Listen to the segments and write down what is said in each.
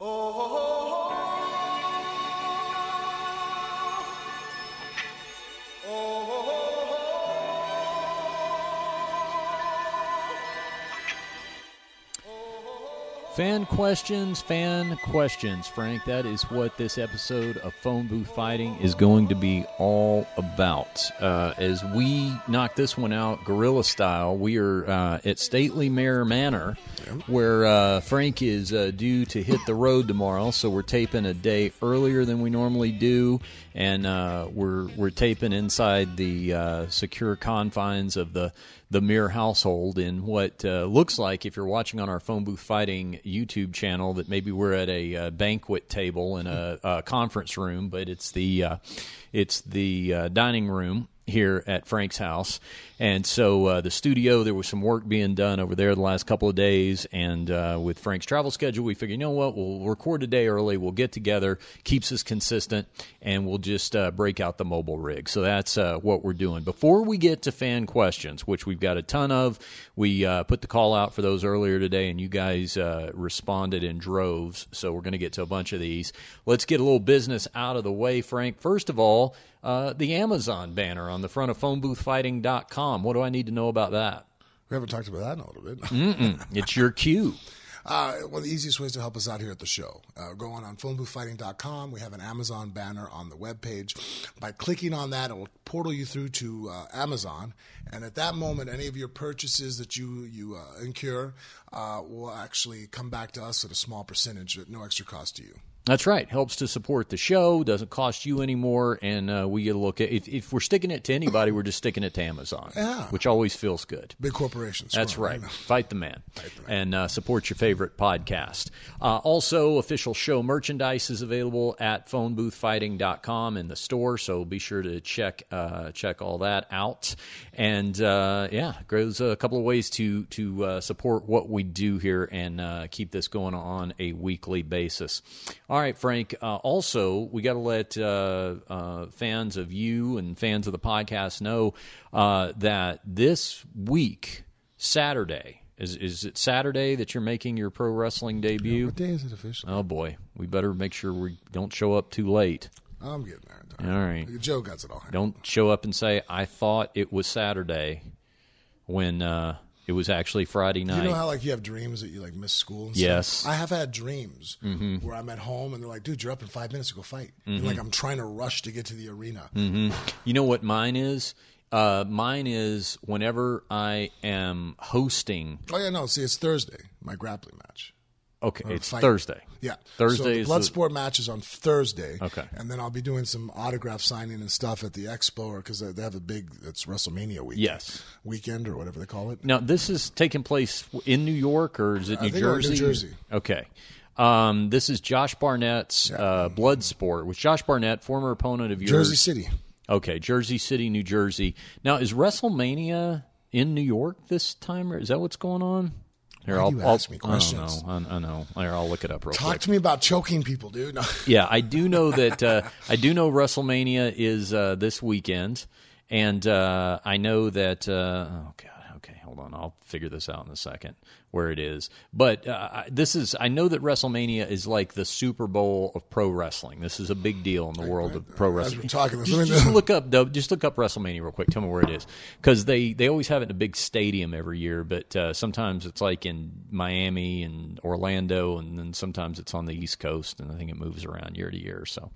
oh. oh, oh. Fan questions, fan questions, Frank. That is what this episode of Phone Booth Fighting is going to be all about. Uh, as we knock this one out guerrilla style, we are uh, at Stately Mir Manor, where uh, Frank is uh, due to hit the road tomorrow. So we're taping a day earlier than we normally do, and uh, we're we're taping inside the uh, secure confines of the the Mir household in what uh, looks like, if you're watching on our phone booth fighting YouTube channel, that maybe we're at a uh, banquet table in a, a, conference room, but it's the uh, it's the uh, dining room here at Frank's house. And so uh, the studio, there was some work being done over there the last couple of days. And uh, with Frank's travel schedule, we figured, you know what, we'll record a day early. We'll get together, keeps us consistent, and we'll just uh, break out the mobile rig. So that's uh, what we're doing. Before we get to fan questions, which we've got a ton of, we uh, put the call out for those earlier today, and you guys uh, responded in droves. So we're going to get to a bunch of these. Let's get a little business out of the way, Frank. First of all, uh, the Amazon banner on the front of phoneboothfighting.com. What do I need to know about that? We haven't talked about that in a little bit. Mm-mm. It's your cue. Uh, one of the easiest ways to help us out here at the show, uh, go on on phoneboothfighting.com. We have an Amazon banner on the webpage. By clicking on that, it will portal you through to uh, Amazon. And at that moment, any of your purchases that you, you uh, incur uh, will actually come back to us at a small percentage at no extra cost to you. That's right. Helps to support the show. Doesn't cost you anymore, and uh, we get a look at. If, if, we're sticking it to anybody, we're just sticking it to Amazon, yeah. which always feels good. Big corporations. That's right. Fight the man, Fight the man. and uh, support your favorite podcast. Uh, also, official show merchandise is available at phoneboothfighting.com in the store, so be sure to check uh, check all that out. And uh, yeah, there's a couple of ways to to uh, support what we do here and keep this going on a weekly basis. All right, Frank. Uh, also, we got to let uh, uh, fans of you and fans of the podcast know uh, that this week, Saturday, is is it Saturday that you're making your pro wrestling debut? Yeah, what day is it officially? Oh boy, we better make sure we don't show up too late. I'm getting there. All right, Joe got it all. Don't show up and say I thought it was Saturday when uh, it was actually Friday night. You know how like you have dreams that you like miss school. And yes, stuff? I have had dreams mm-hmm. where I'm at home and they're like, "Dude, you're up in five minutes to go fight." Mm-hmm. And like I'm trying to rush to get to the arena. Mm-hmm. You know what mine is? Uh, mine is whenever I am hosting. Oh yeah, no. See, it's Thursday. My grappling match. Okay, it's fight. Thursday. Yeah, Thursday. So the Bloodsport the... match is on Thursday. Okay, and then I'll be doing some autograph signing and stuff at the expo, or because they have a big it's WrestleMania weekend. Yes, weekend or whatever they call it. Now this is taking place in New York or is it New Jersey? New Jersey. Okay. Um, this is Josh Barnett's yeah. uh, Bloodsport, which Josh Barnett, former opponent of yours, Jersey City. Okay, Jersey City, New Jersey. Now, is WrestleMania in New York this time, or is that what's going on? Here, I'll, I'll ask me questions. I, know. I, I know. Here, I'll look it up real Talk quick. to me about choking people, dude. No. yeah, I do know that. Uh, I do know WrestleMania is uh, this weekend, and uh, I know that. Uh, oh God. Okay, hold on. I'll figure this out in a second where it is. But uh, this is, I know that WrestleMania is like the Super Bowl of pro wrestling. This is a big deal in the world of pro wrestling. talking, just, just look up, just look up WrestleMania real quick. Tell me where it is, because they they always have it in a big stadium every year. But uh, sometimes it's like in Miami and Orlando, and then sometimes it's on the East Coast, and I think it moves around year to year. So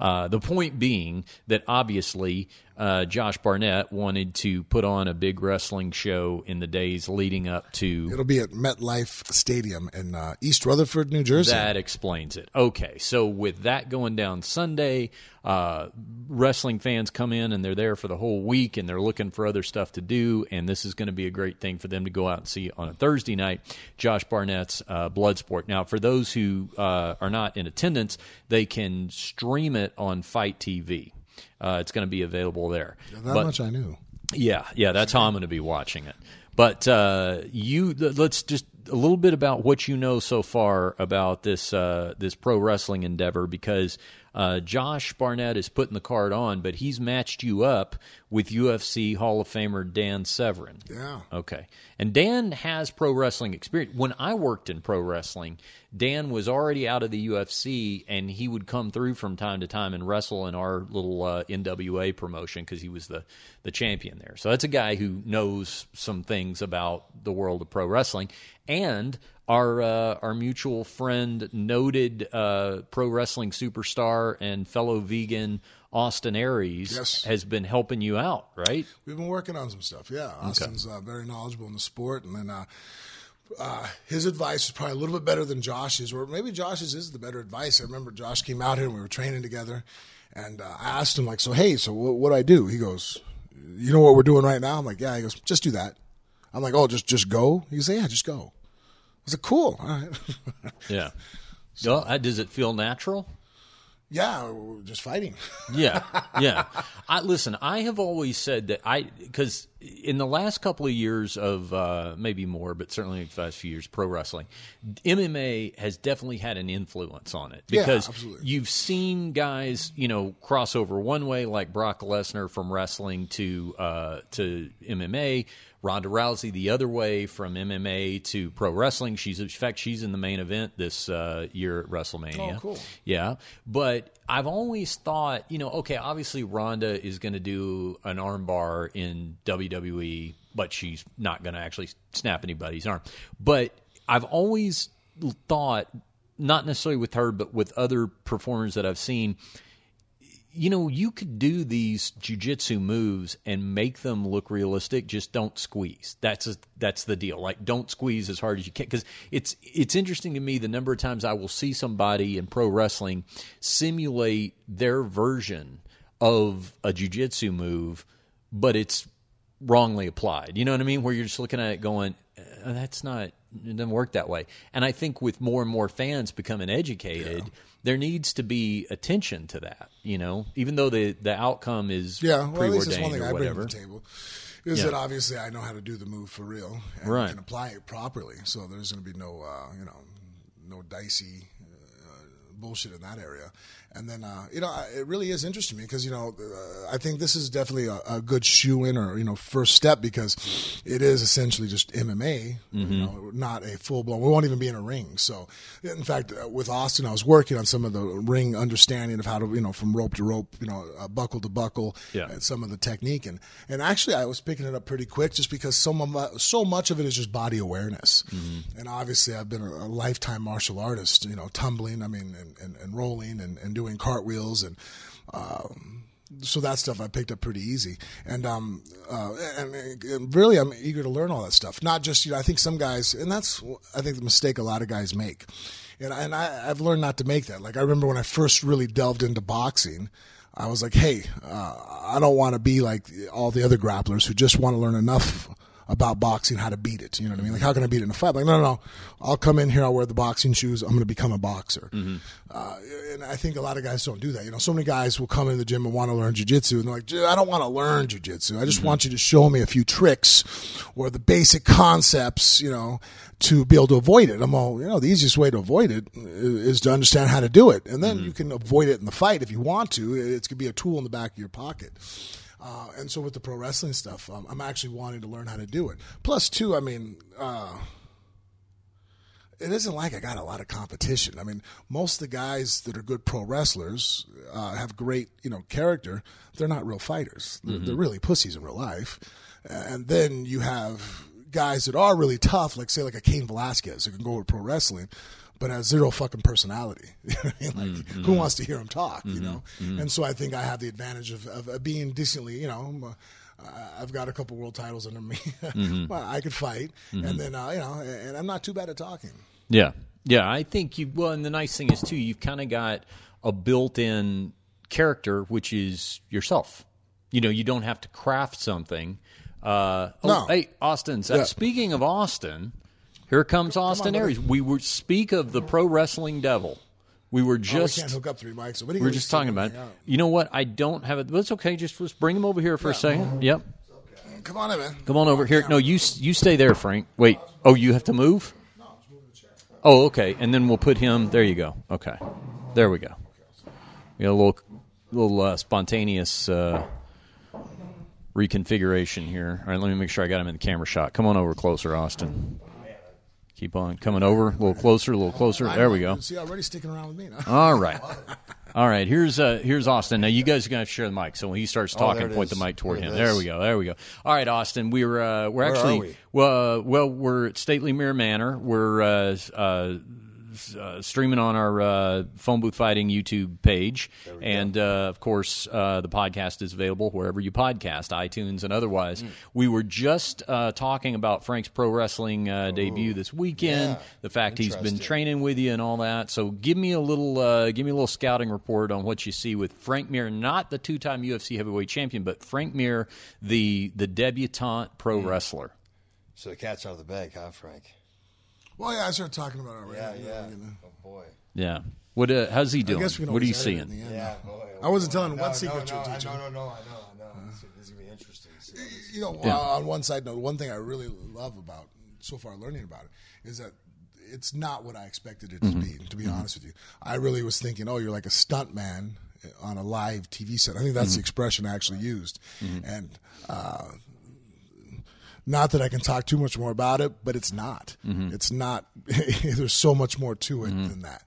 uh, the point being that obviously uh, Josh Barnett wanted to put on a big wrestling show in the days leading up to. It'll be at MetLife Stadium in uh, East Rutherford, New Jersey. That explains it. Okay, so with that going down Sunday, uh, wrestling fans come in and they're there for the whole week and they're looking for other stuff to do, and this is going to be a great thing for them to go out and see on a Thursday night. Josh Barnett's uh, Bloodsport. Now, for those who uh, are not in attendance, they can stream it on FITE TV. Uh, it's going to be available there. Yeah, that but, much I knew. Yeah, yeah, that's how I'm going to be watching it. But uh, you, let's just a little bit about what you know so far about this uh, this pro wrestling endeavor, because Uh, Josh Barnett is putting the card on, but he's matched you up with UFC Hall of Famer Dan Severn. Yeah. Okay. And Dan has pro wrestling experience. When I worked in pro wrestling, Dan was already out of the UFC, and he would come through from time to time and wrestle in our little uh, NWA promotion because he was the, the champion there. So that's a guy who knows some things about the world of pro wrestling. And our uh, our mutual friend, noted uh, pro wrestling superstar and fellow vegan Austin Aries, Yes. has been helping you out, right? We've been working on some stuff. Yeah, Austin's uh, very knowledgeable in the sport, and then uh, uh, his advice is probably a little bit better than Josh's, or maybe Josh's is the better advice. I remember Josh came out here and we were training together, and uh, I asked him like, "So hey, so what, what do I do?" He goes, "You know what we're doing right now?" I'm like, "Yeah." He goes, "Just do that." I'm like, "Oh, just just go." He goes, "Yeah, just go." Was like, "Cool, all right." Yeah. Well, uh, does it feel natural? yeah, just fighting. Yeah, yeah. I listen. I have always said that I because in the last couple of years of uh, maybe more, but certainly the last few years, pro wrestling, MMA has definitely had an influence on it because absolutely. you've seen guys, you know, cross over one way like Brock Lesnar from wrestling to uh, to MMA. Ronda Rousey the other way from MMA to pro wrestling. She's in fact she's in the main event this uh, year at WrestleMania. Oh, cool. Yeah, but I've always thought, you know, okay, obviously Ronda is going to do an armbar in WWE, but she's not going to actually snap anybody's arm. But I've always thought, not necessarily with her, but with other performers that I've seen, you know, you could do these jujitsu moves and make them look realistic. Just don't squeeze. That's a, that's the deal. Like, don't squeeze as hard as you can. Because it's it's interesting to me the number of times I will see somebody in pro wrestling simulate their version of a jujitsu move, but it's wrongly applied. You know what I mean? Where you're just looking at it going, uh, that's not, it doesn't work that way. And I think with more and more fans becoming educated, there needs to be attention to that, you know, even though the, the outcome is Yeah, well, at least one thing I bring to whatever. the table. Is Yeah. that obviously I know how to do the move for real and Right. can apply it properly. So there's going to be no, uh, you know, no dicey uh, bullshit in that area. And then, uh, you know, I- it really is interesting to me because, you know, uh, I think this is definitely a, a good shoe in or, you know, first step because it is essentially just MMA, Mm-hmm. you know, not a full blown, we won't even be in a ring. So, in fact, uh, with Austin, I was working on some of the ring understanding of how to, you know, from rope to rope, you know, uh, buckle to buckle, Yeah. and some of the technique. And, and actually, I was picking it up pretty quick just because so, mu- so much of it is just body awareness. And obviously, I've been a, a lifetime martial artist, you know, tumbling, I mean, and, and, and rolling and, and doing cartwheels and, um, so that stuff I picked up pretty easy, and um, uh, and, and really I'm eager to learn all that stuff. Not just you know I think some guys, and that's I think the mistake a lot of guys make, and and I, I've learned not to make that. Like I remember when I first really delved into boxing, I was like, hey, uh, I don't want to be like all the other grapplers who just want to learn enough about boxing, how to beat it. You know what I mean? Like, how can I beat it in a fight? Like, no, no, no. I'll come in here. I'll wear the boxing shoes. I'm going to become a boxer. Mm-hmm. Uh, and I think a lot of guys don't do that. You know, so many guys will come in the gym and want to learn jujitsu, and they're like, I don't want to learn jujitsu. I just mm-hmm. want you to show me a few tricks or the basic concepts, you know, to be able to avoid it. I'm all, you know, the easiest way to avoid it is to understand how to do it, and then mm-hmm. you can avoid it in the fight if you want to. It's going to be a tool in the back of your pocket. Uh, and so with the pro wrestling stuff, um, I'm actually wanting to learn how to do it. Plus, too, I mean, uh, it isn't like I got a lot of competition. I mean, most of the guys that are good pro wrestlers uh, have great, you know, character. They're not real fighters. They're, they're really pussies in real life. And then you have guys that are really tough, like say like a Cain Velasquez who can go to pro wrestling, but has zero fucking personality. You know what I mean? Like, who wants to hear him talk? You know. And so I think I have the advantage of, of, of being decently, you know. Uh, I've got a couple world titles under me. well, I could fight, and then uh, you know, and I'm not too bad at talking. Yeah, yeah. I think you. Well, and the nice thing is too, you've kind of got a built-in character, which is yourself. You know, you don't have to craft something. Uh, oh, No. Hey, Austin. so Yeah. Speaking of Austin, here comes Austin buddy. Aries. We were speak of the pro wrestling devil. We were Oh, we just can't hook up three mics. So we were just talking about. It. out? You know what? I don't have it. But it's okay. Just just bring him over here for a second. Yep. Come on in, man. Come on over here. No, you you stay there, Frank. Wait. Oh, you have to move. Oh, okay. And then we'll put him. There you go. Okay. There we go. We got a little, little uh, spontaneous uh, reconfiguration here. All right, let me make sure I got him in the camera shot. Come on over closer, Austin. Keep on coming over a little closer, a little closer. There we go. See, already sticking around with me now. All right. All right, here's uh, here's Austin. Now you guys are gonna have to share the mic. So when he starts talking, there it point is. the mic toward There him. There we go. There we go. All right, Austin. We're uh, we're Where actually we? well uh, well we're at Stately Mir Manor. We're uh, uh, s- uh, streaming on our uh, phone booth fighting YouTube page, and uh, of course uh, the podcast is available wherever you podcast, iTunes and otherwise. Hmm. We were just uh, talking about Frank's pro wrestling uh, debut this weekend. Yeah. The fact he's been training with you and all that. So give me a little, uh, give me a little scouting report on what you see with Frank Mir, not the two-time UFC heavyweight champion, but Frank Mir, the the debutante pro Hmm. wrestler. So the cat's out of the bag, huh, Frank? Well, yeah, I started talking about it already. Yeah, yeah. You know. Oh boy. Yeah. What? Uh, how's he I doing? guess we can What are you always edit it seeing? end. Yeah, boy. I wasn't telling no, what no, secret no, you're I- teaching. No, no, no, I know, I know. This, this is gonna be interesting. to see how this- You know, Yeah. uh, on one side note, one thing I really love about so far learning about it is that it's not what I expected it to Mm-hmm. be. To be honest with you, I really was thinking, oh, you're like a stunt man on a live TV set. I think that's the Mm-hmm. expression I actually used, and. Uh, not that I can talk too much more about it, but it's not. Mm-hmm. It's not. there's so much more to it than that.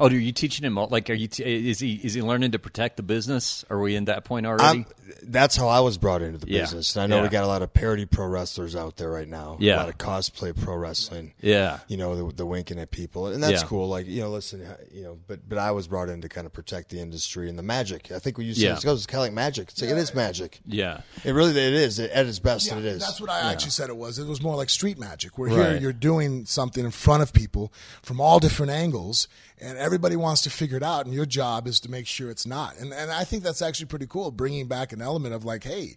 Oh, are you teaching him? Like, are you? T- is he? Is he learning to protect the business? Are we in that point already? I'm, that's how I was brought into the Yeah. business. And I know Yeah. we got a lot of parody pro wrestlers out there right now. Yeah. A lot of cosplay pro wrestling. Yeah. You know, the, the winking at people. And that's Yeah. cool. Like, you know, listen, uh, you know, but but I was brought in to kind of protect the industry and the magic. I think when you say Yeah. it goes, oh, it's kind of like magic. It's like, it is magic. yeah. It really, it is. At its best, Yeah, it is. That's what I Yeah. actually said it was. It was more like street magic, where Right. here you're doing something in front of people from all different angles, and everybody wants to figure it out, and your job is to make sure it's not. And and I think that's actually pretty cool, bringing back an element of like, hey.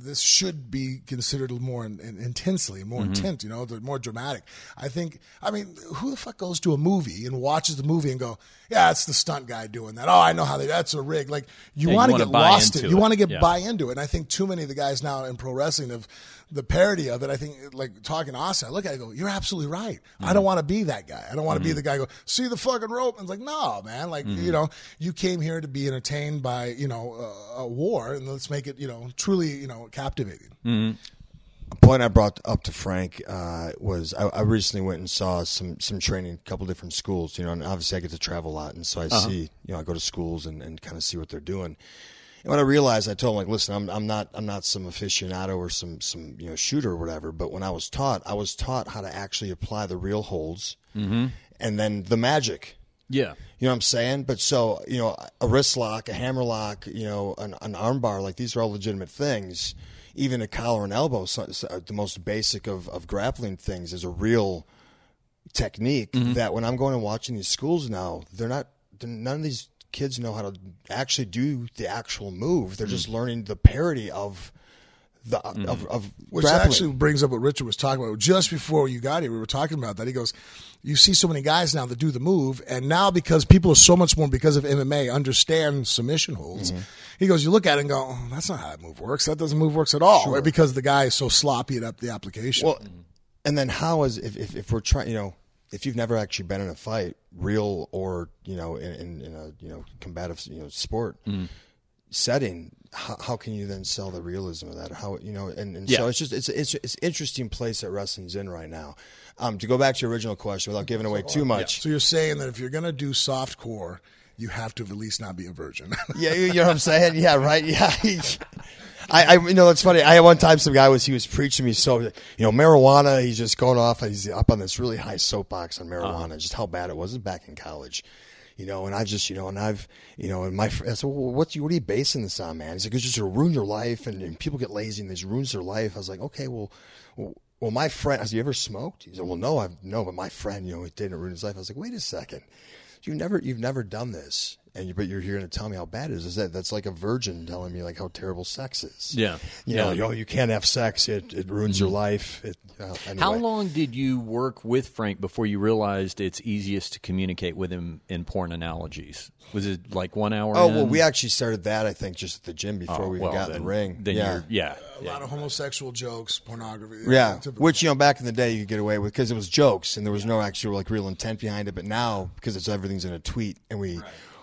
This should be considered more in, in, intensely, more Mm-hmm. intent, you know, the more dramatic. I think. I mean, who the fuck goes to a movie and watches the movie and go, "Yeah, it's the stunt guy doing that." Oh, I know how they. That's a rig. Like you Yeah, want to get lost in. it. You want to get Yeah. buy into it. And I think too many of the guys now in pro wrestling have the parody of it. I think like talking to Austin, I look at it and go, You're absolutely right. I Mm-hmm. don't want to be that guy. I don't want to be the guy who go, see the fucking rope. And it's like, no, man. Like, Mm-hmm. you know, you came here to be entertained by, you know, a, a war and let's make it, you know, truly, you know, captivating. Mm-hmm. A point I brought up to Frank uh, was I, I recently went and saw some some training, a couple different schools. You know, and obviously I get to travel a lot, and so I uh-huh. see, you know, I go to schools and, and kind of see what they're doing. And when I realized, I told him like, listen, I'm I'm not I'm not some aficionado or some some you know shooter or whatever. But when I was taught, I was taught how to actually apply the real holds, mm-hmm. and then the magic. Yeah. You know what I'm saying? But so, you know, a wrist lock, a hammer lock, you know, an, an arm bar, like these are all legitimate things. Even a collar and elbow, so, so uh, the most basic of, of grappling things, is a real technique mm-hmm. that when I'm going and watching these schools now, they're not, they're, none of these kids know how to actually do the actual move. They're mm. just learning the parody of the of, mm-hmm. of Which grappling. actually brings up what Richard was talking about. Just before you got here, we were talking about that. He goes, You see so many guys now that do the move, and now because people are so much more, because of MMA, understand submission holds. Mm-hmm. He goes, You look at it and go, oh, That's not how that move works. That doesn't move works at all. Right? Because the guy is so sloppy at up the application. Well, and then how is if, if, if we're trying, you know, if you've never actually been in a fight, real or you know, in, in, in a you know combative you know sport setting, how, how can you then sell the realism of that? How you know, and, and Yeah. so it's just it's it's it's interesting place that wrestling's in right now. Um, to go back to your original question without giving away too much, so you're saying that if you're going to do soft core, you have to at least not be a virgin. Yeah, you, know what I'm saying? Yeah, right. Yeah. I, I, you know, it's funny. I had one time some guy was he was preaching me so, you know, marijuana. He's just going off. He's up on this really high soapbox on marijuana, just how bad it was back in college, you know. And I just, you know, and I've, you know, and my, I said, well, what, what are you basing this on, man? He's like, it's just to ruin your life, and, and people get lazy and this ruins their life. I was like, okay, well, well, well, my friend, has he ever smoked? He said, well, no, I've no, but my friend, you know, he didn't ruin his life. I was like, wait a second you've never you've never done this and you, but you're here to tell me how bad it is is that that's like a virgin telling me like how terrible sex is Yeah. you Yeah. know you, know, you can't have sex it, it ruins your life it, uh, anyway. How long did you work with Frank before you realized it's easiest to communicate with him in porn analogies? Was it like one hour? oh well we actually started that i think just at the gym before Oh, we well, got in the ring Then yeah you're, yeah, a yeah. lot of homosexual jokes, pornography. yeah, typical. which you know back in the day you could get away with because it was jokes and there was no actual like real intent behind it. But now because it's everything's in a tweet and we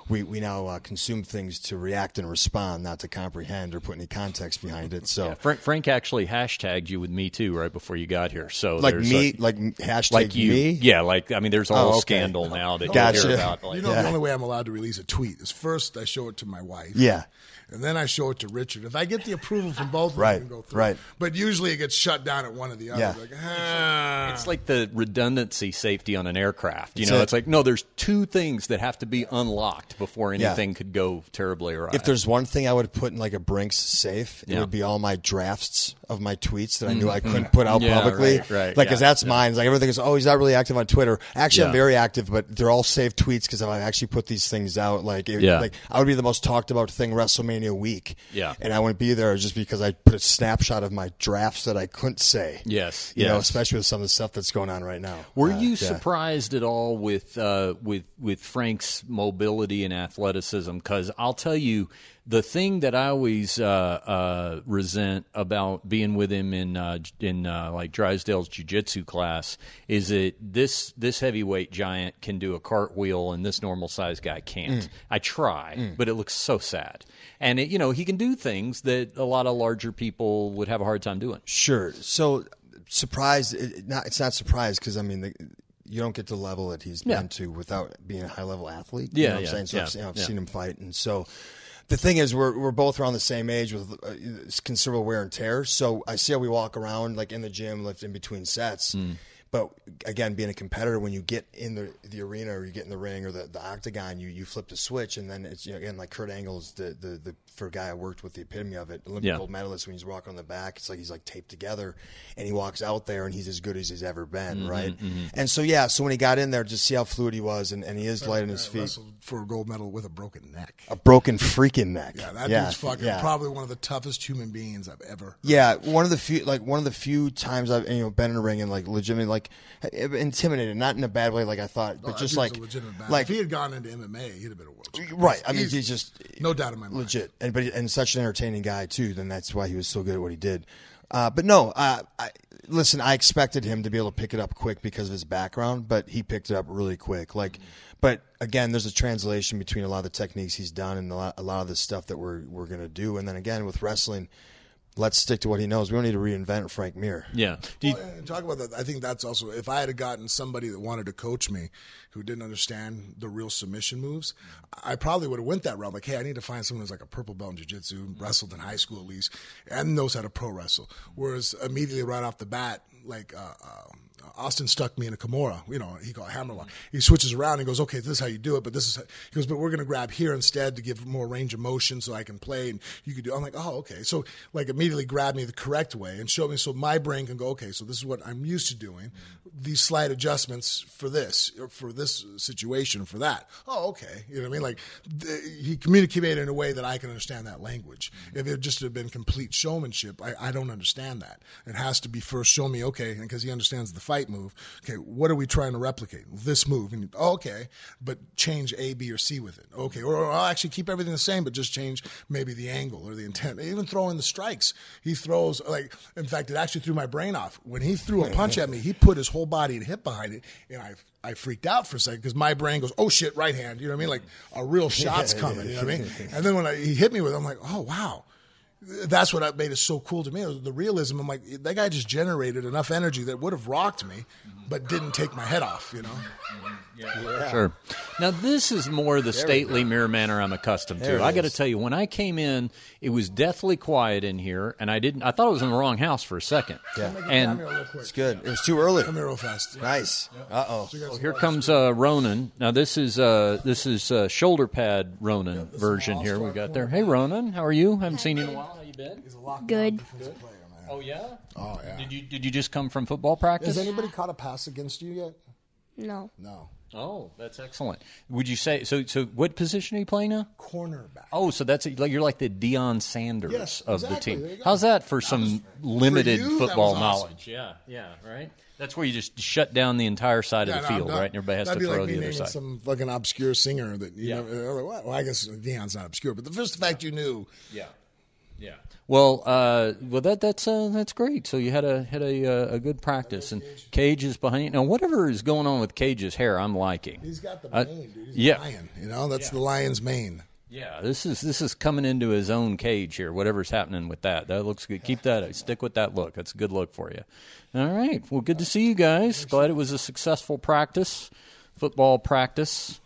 we we now uh, consume things to react and respond, not to comprehend or put any context behind it. So, Frank, Frank actually hashtagged you with me too right before you got here. So like there's me, a- like hashtag like you, me. yeah. Like I mean, there's a Oh, whole okay. scandal now that Gotcha. you hear about. Like, You know, Yeah. the only way I'm allowed to release a tweet is first I show it to my wife. Yeah. And then I show it to Richard. If I get the approval from both of them, Right, I can go through. right. But usually it gets shut down at one or the other. Yeah. Like, ah. It's like the redundancy safety on an aircraft. You That's know, it. it's like no, there's two things that have to be unlocked before Yeah. anything could go terribly awry. If there's one thing I would put in like a Brinks safe, it Yeah. would be all my drafts of my tweets that I knew I couldn't put out Mm-hmm. Yeah, publicly. right, right, Like, because yeah, that's mine. It's Like everything is, oh, he's not really active on Twitter. Actually, I'm Yeah. very active, but they're all saved tweets because I actually put these things out. Like, it, Yeah. like I would be the most talked about thing WrestleMania week. Yeah. and I wouldn't be there just because I put a snapshot of my drafts that I couldn't say. Yes, you know, yes. especially with some of the stuff that's going on right now. Were Uh, you yeah. surprised at all with uh, with with Frank's mobility and athleticism? Because I'll tell you, the thing that I always uh, uh, resent about being with him in uh, in uh, like Drysdale's jujitsu class is that this this heavyweight giant can do a cartwheel and this normal sized guy can't. I try, but it looks so sad. And it, you know he can do things that a lot of larger people would have a hard time doing. Sure. So surprised, it, not it's not surprised because I mean the, you don't get to the level that he's Yeah. been to without being a high level athlete. Yeah, you know what yeah, I'm saying. So yeah, I've, I've yeah. seen him fight, and so the thing is, we're we're both around the same age with uh, considerable wear and tear. So I see how we walk around like in the gym, lift in between sets. Hmm. But again, being a competitor, when you get in the the arena or you get in the ring or the, the octagon, you, you flip the switch, and then it's you know, again like Kurt Angle is the, the the for a guy I worked with the epitome of it, Olympic Yeah. gold medalist. When he's walking on the back, it's like he's like taped together, and he walks out there and he's as good as he's ever been, Mm-hmm, right? And so yeah, so when he got in there, just see how fluid he was, and, and he is light on his feet, for a gold medal with a broken neck. a broken freaking neck. Yeah, that yeah, dude's fucking yeah. probably one of the toughest human beings I've ever. Yeah, one of the few, like one of the few times I've you know been in a ring and like legitimately like intimidated, not in a bad way, like I thought, but Oh, just like dude's a legitimate like if he had gone into MMA, he'd have been a world champion. right. I mean, Easy. he's just no doubt in my mind. legit, and but and such an entertaining guy too. Then that's why he was so good at what he did. Uh, but no, uh, I, listen, I expected him to be able to pick it up quick because of his background, but he picked it up really quick. Like, but again, there's a translation between a lot of the techniques he's done and a lot, a lot of the stuff that we're we're gonna do. And then again with wrestling, let's stick to what he knows. We don't need to reinvent Frank Mir. Yeah. Do you, Well, talk about that. I think that's also if I had gotten somebody that wanted to coach me, who didn't understand the real submission moves, I probably would have went that route. Like, hey, I need to find someone who's like a purple belt in jiu-jitsu, wrestled in high school at least, and knows how to pro wrestle. Whereas immediately right off the bat, like. Uh, uh, Austin stuck me in a Kimura, you know, he called it hammerlock. He switches around and goes, okay, this is how you do it, but this is, how, he goes, but we're going to grab here instead to give more range of motion so I can play and you could do, I'm like, oh, okay. So like immediately grab me the correct way and show me so my brain can go, okay, so this is what I'm used to doing. These slight adjustments for this, or for this situation, for that. Oh, okay. You know what I mean? Like he communicated in a way that I can understand that language. If it just had been complete showmanship, I, I don't understand that. It has to be first show me, okay, because he understands the fight move. Okay, what are we trying to replicate? This move. And okay, but change A, B, or C with it. Okay, or, or I'll actually keep everything the same, but just change maybe the angle or the intent. Even throw in the strikes. He throws like, in fact, it actually threw my brain off. When he threw a punch at me, he put his whole body and hip behind it, and I I freaked out for a second because my brain goes, oh shit, right hand. You know what I mean? Like a real shot's coming. You know what I mean? And then when I, he hit me with, it, I'm like, oh wow that's what made it so cool to me. The realism. I'm like, that guy just generated enough energy that would have rocked me, but didn't take my head off. You know. Sure. Now this is more the stately Mir Manor I'm accustomed There to. I got to tell you, when I came in, it was deathly quiet in here, and I didn't. I thought I was in the wrong house for a second. Yeah. And Come here real quick. It's good. It was too early. Come here real fast. Nice. Uh oh. oh, here comes uh, Ronan. Now this is uh, this is uh, shoulder pad Ronan version here we got there. Hey Ronan, how are you? I Haven't seen you in a while. How you been? Good. Oh yeah. Oh yeah. Did you did you just come from football practice? Has anybody caught a pass against you yet? No. No. Oh, that's excellent. Would you say so? So what position are you playing now? Cornerback. Oh, so that's like you're like the Deion Sanders Yes, of exactly. the team. Go. How's that for some limited you, that football was awesome. knowledge? Yeah, yeah, right. That's where you just shut down the entire side Yeah, of the no, field, no. right? And everybody has That'd to be throw like me the other naming side. some fucking obscure singer that you Yeah. know. Uh, well, I guess Deion's not obscure, but the first fact you knew. yeah. Yeah. Well, uh, well, that that's uh, that's great. So you had a had a uh, a good practice, and Cage is behind you. Now, whatever is going on with Cage's hair, I'm liking. He's got the Uh, mane, dude. He's yeah. a lion. You know, that's the lion's mane. Yeah, this is this is coming into his own cage here. Whatever's happening with that, that looks good. Keep that. Stick with that look. That's a good look for you. All right. Well, good to see you guys. Glad it was a successful practice, football practice.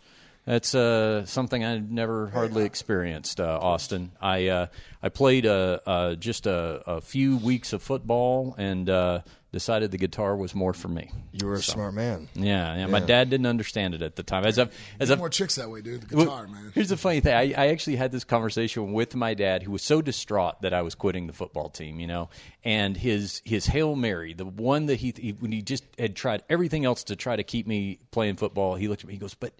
That's uh, something I've never hardly experienced, uh, Austin. I uh, I played uh, uh, just a, a few weeks of football and uh, decided the guitar was more for me. You were a smart man. Yeah, yeah. My dad didn't understand it at the time. As I've as I've more chicks that way, dude. The well, guitar, man. Here's the funny thing. I, I actually had this conversation with my dad, who was so distraught that I was quitting the football team. You know, and his his hail mary, the one that he, he when he just had tried everything else to try to keep me playing football. He looked at me. He goes, "But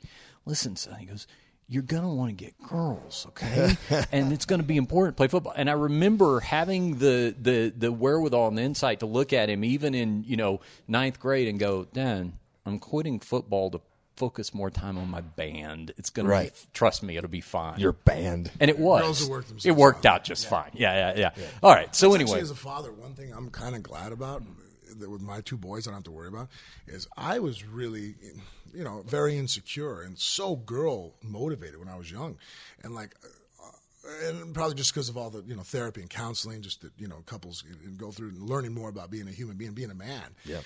listen, son." He goes. You're gonna want to get girls, okay? and it's gonna be important to play football. And I remember having the, the the wherewithal and the insight to look at him, even in you know ninth grade, and go, "Dan, I'm quitting football to focus more time on my band. It's gonna Right. be, trust me, it'll be fine. Your band. and it was. Girls work it worked out. out just fine. Yeah, yeah, yeah. All right. So That's anyway, as a father, one thing I'm kind of glad about that with my two boys, I don't have to worry about is I was really, you know, very insecure and so girl motivated when I was young, and like. And probably just because of all the you know therapy and counseling, just that you know couples and go through and learning more about being a human being, being a man. Yeah.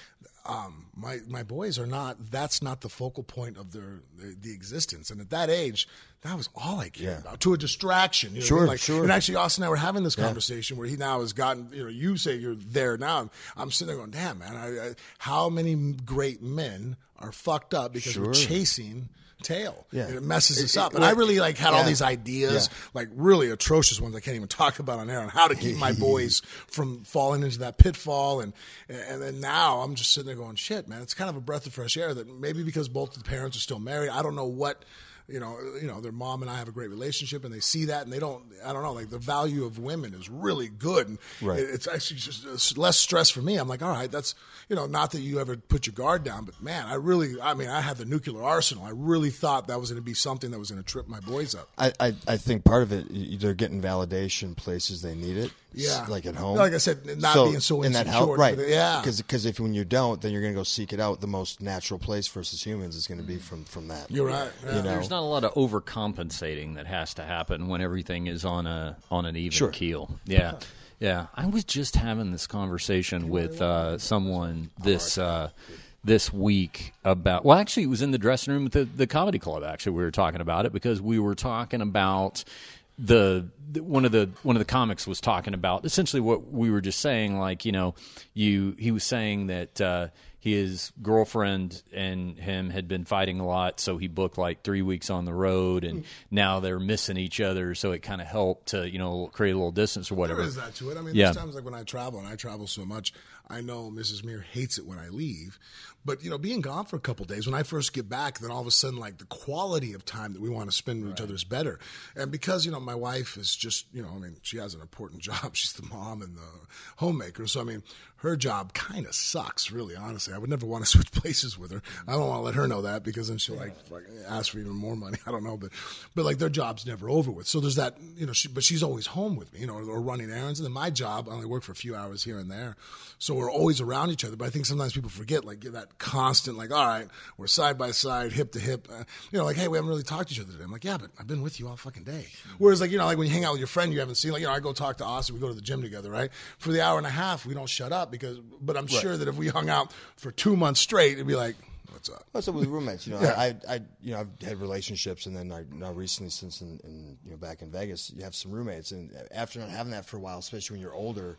Um, my my boys are not. That's not the focal point of their the, the existence. And at that age, that was all I cared Yeah. about. To a distraction. You know Sure? Like, sure. And actually, Austin and I were having this conversation where he now has gotten. You know, you say you're there now. I'm, I'm sitting there going, "Damn, man! I, I, how many great men are fucked up because we're chasing." Tail, Yeah. and it messes us up. And I really like had all these ideas, Yeah. like really atrocious ones I can't even talk about on air on how to keep my boys from falling into that pitfall. And and then now I'm just sitting there going, shit, man, it's kind of a breath of fresh air that maybe because both the parents are still married, I don't know what. You know, you know, their mom and I have a great relationship, and they see that, and they don't. I don't know, like the value of women is really good, and Right. it's actually just it's less stress for me. I'm like, all right, that's you know, not that you ever put your guard down, but man, I really, I mean, I had the nuclear arsenal. I really thought that was going to be something that was going to trip my boys up. I, I, I think part of it, they're getting validation places they need it. Yeah. Like at home. Like I said, not being so in that insecure, help, right? but yeah. Because if when you don't, then you're going to go seek it out. The most natural place versus humans is going to be from from that. You're right. Yeah. You know, there's not a lot of overcompensating that has to happen when everything is on a on an even Sure. keel. Yeah, yeah. I was just having this conversation with uh, someone this uh, this week about. Well, actually, it was in the dressing room at the the comedy club. Actually, we were talking about it because we were talking about the, one of the one of the comics was talking about essentially what we were just saying like you know you he was saying that uh his girlfriend and him had been fighting a lot so he booked like three weeks on the road and now they're missing each other so it kind of helped to you know create a little distance or whatever There is that to it. I mean, Yeah. there's times like when I travel, and I travel so much, I know Mrs. Mir hates it when I leave. But you know, being gone for a couple days, when I first get back, then all of a sudden, like the quality of time that we want to spend with each other is better. And because you know, my wife is just you know, I mean, she has an important job. She's the mom and the homemaker. So I mean, her job kind of sucks, really. Honestly, I would never want to switch places with her. I don't want to let her know that because then she'll like, like ask for even more money. I don't know, but but like their job's never over with. So there's that you know, she, but she's always home with me, you know, or running errands. And then my job, I only work for a few hours here and there, so we're always around each other. But I think sometimes people forget like that constant, like, all right, we're side by side, hip to hip. Uh, you know, like, hey, we haven't really talked to each other today. I'm like, yeah, but I've been with you all fucking day. Whereas like you know, like when you hang out with your friend you haven't seen, like you know, I go talk to Austin, we go to the gym together, right? For the hour and a half, we don't shut up because. But I'm sure that if we hung out for two months straight, it'd be like, what's up? What's up with roommates, you know, I, I, you know, I've had relationships, and then I now recently, since in, in, you know, back in Vegas, you have some roommates, and after not having that for a while, especially when you're older,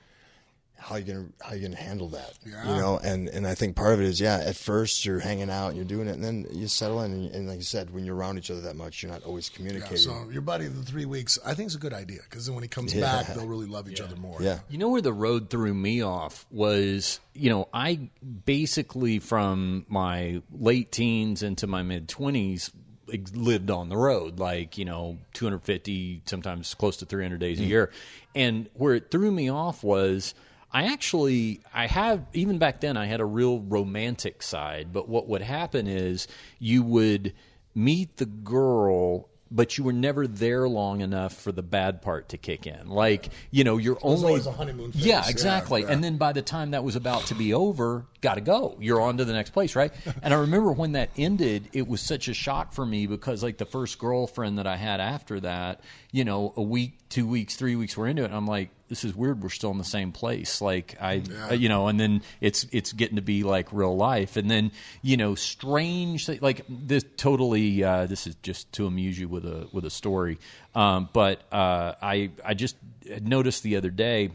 how you gonna how you gonna handle that? Yeah. You know, and and I think part of it is, yeah, at first you're hanging out and you're doing it, and then you settle in, and, and like you said, when you're around each other that much, you're not always Yeah, communicating. so your buddy the three weeks, I think is a good idea because then when he comes back, they'll really love each other more. yeah, You know where the road threw me off was, you know, I basically from my late teens into my mid 20s lived on the road, like, you know, 250, sometimes close to 300 days a hmm. year. And where it threw me off was I actually, I have, even back then, I had a real romantic side. But what would happen is you would meet the girl but you were never there long enough for the bad part to kick in. Like, you know, you're only always a honeymoon phase. Yeah, Yeah, exactly. yeah. And then by the time that was about to be over, got to go. You're on to the next place, right? and I remember when that ended, it was such a shock for me because like the first girlfriend that I had after that, you know, a week, two weeks, three weeks we're into it, and I'm like, this is weird. We're still in the same place. Like I, you know, and then it's it's getting to be like real life, and then you know, strange like this totally. Uh, this is just to amuse you with a with a story, um, but uh, I I just noticed the other day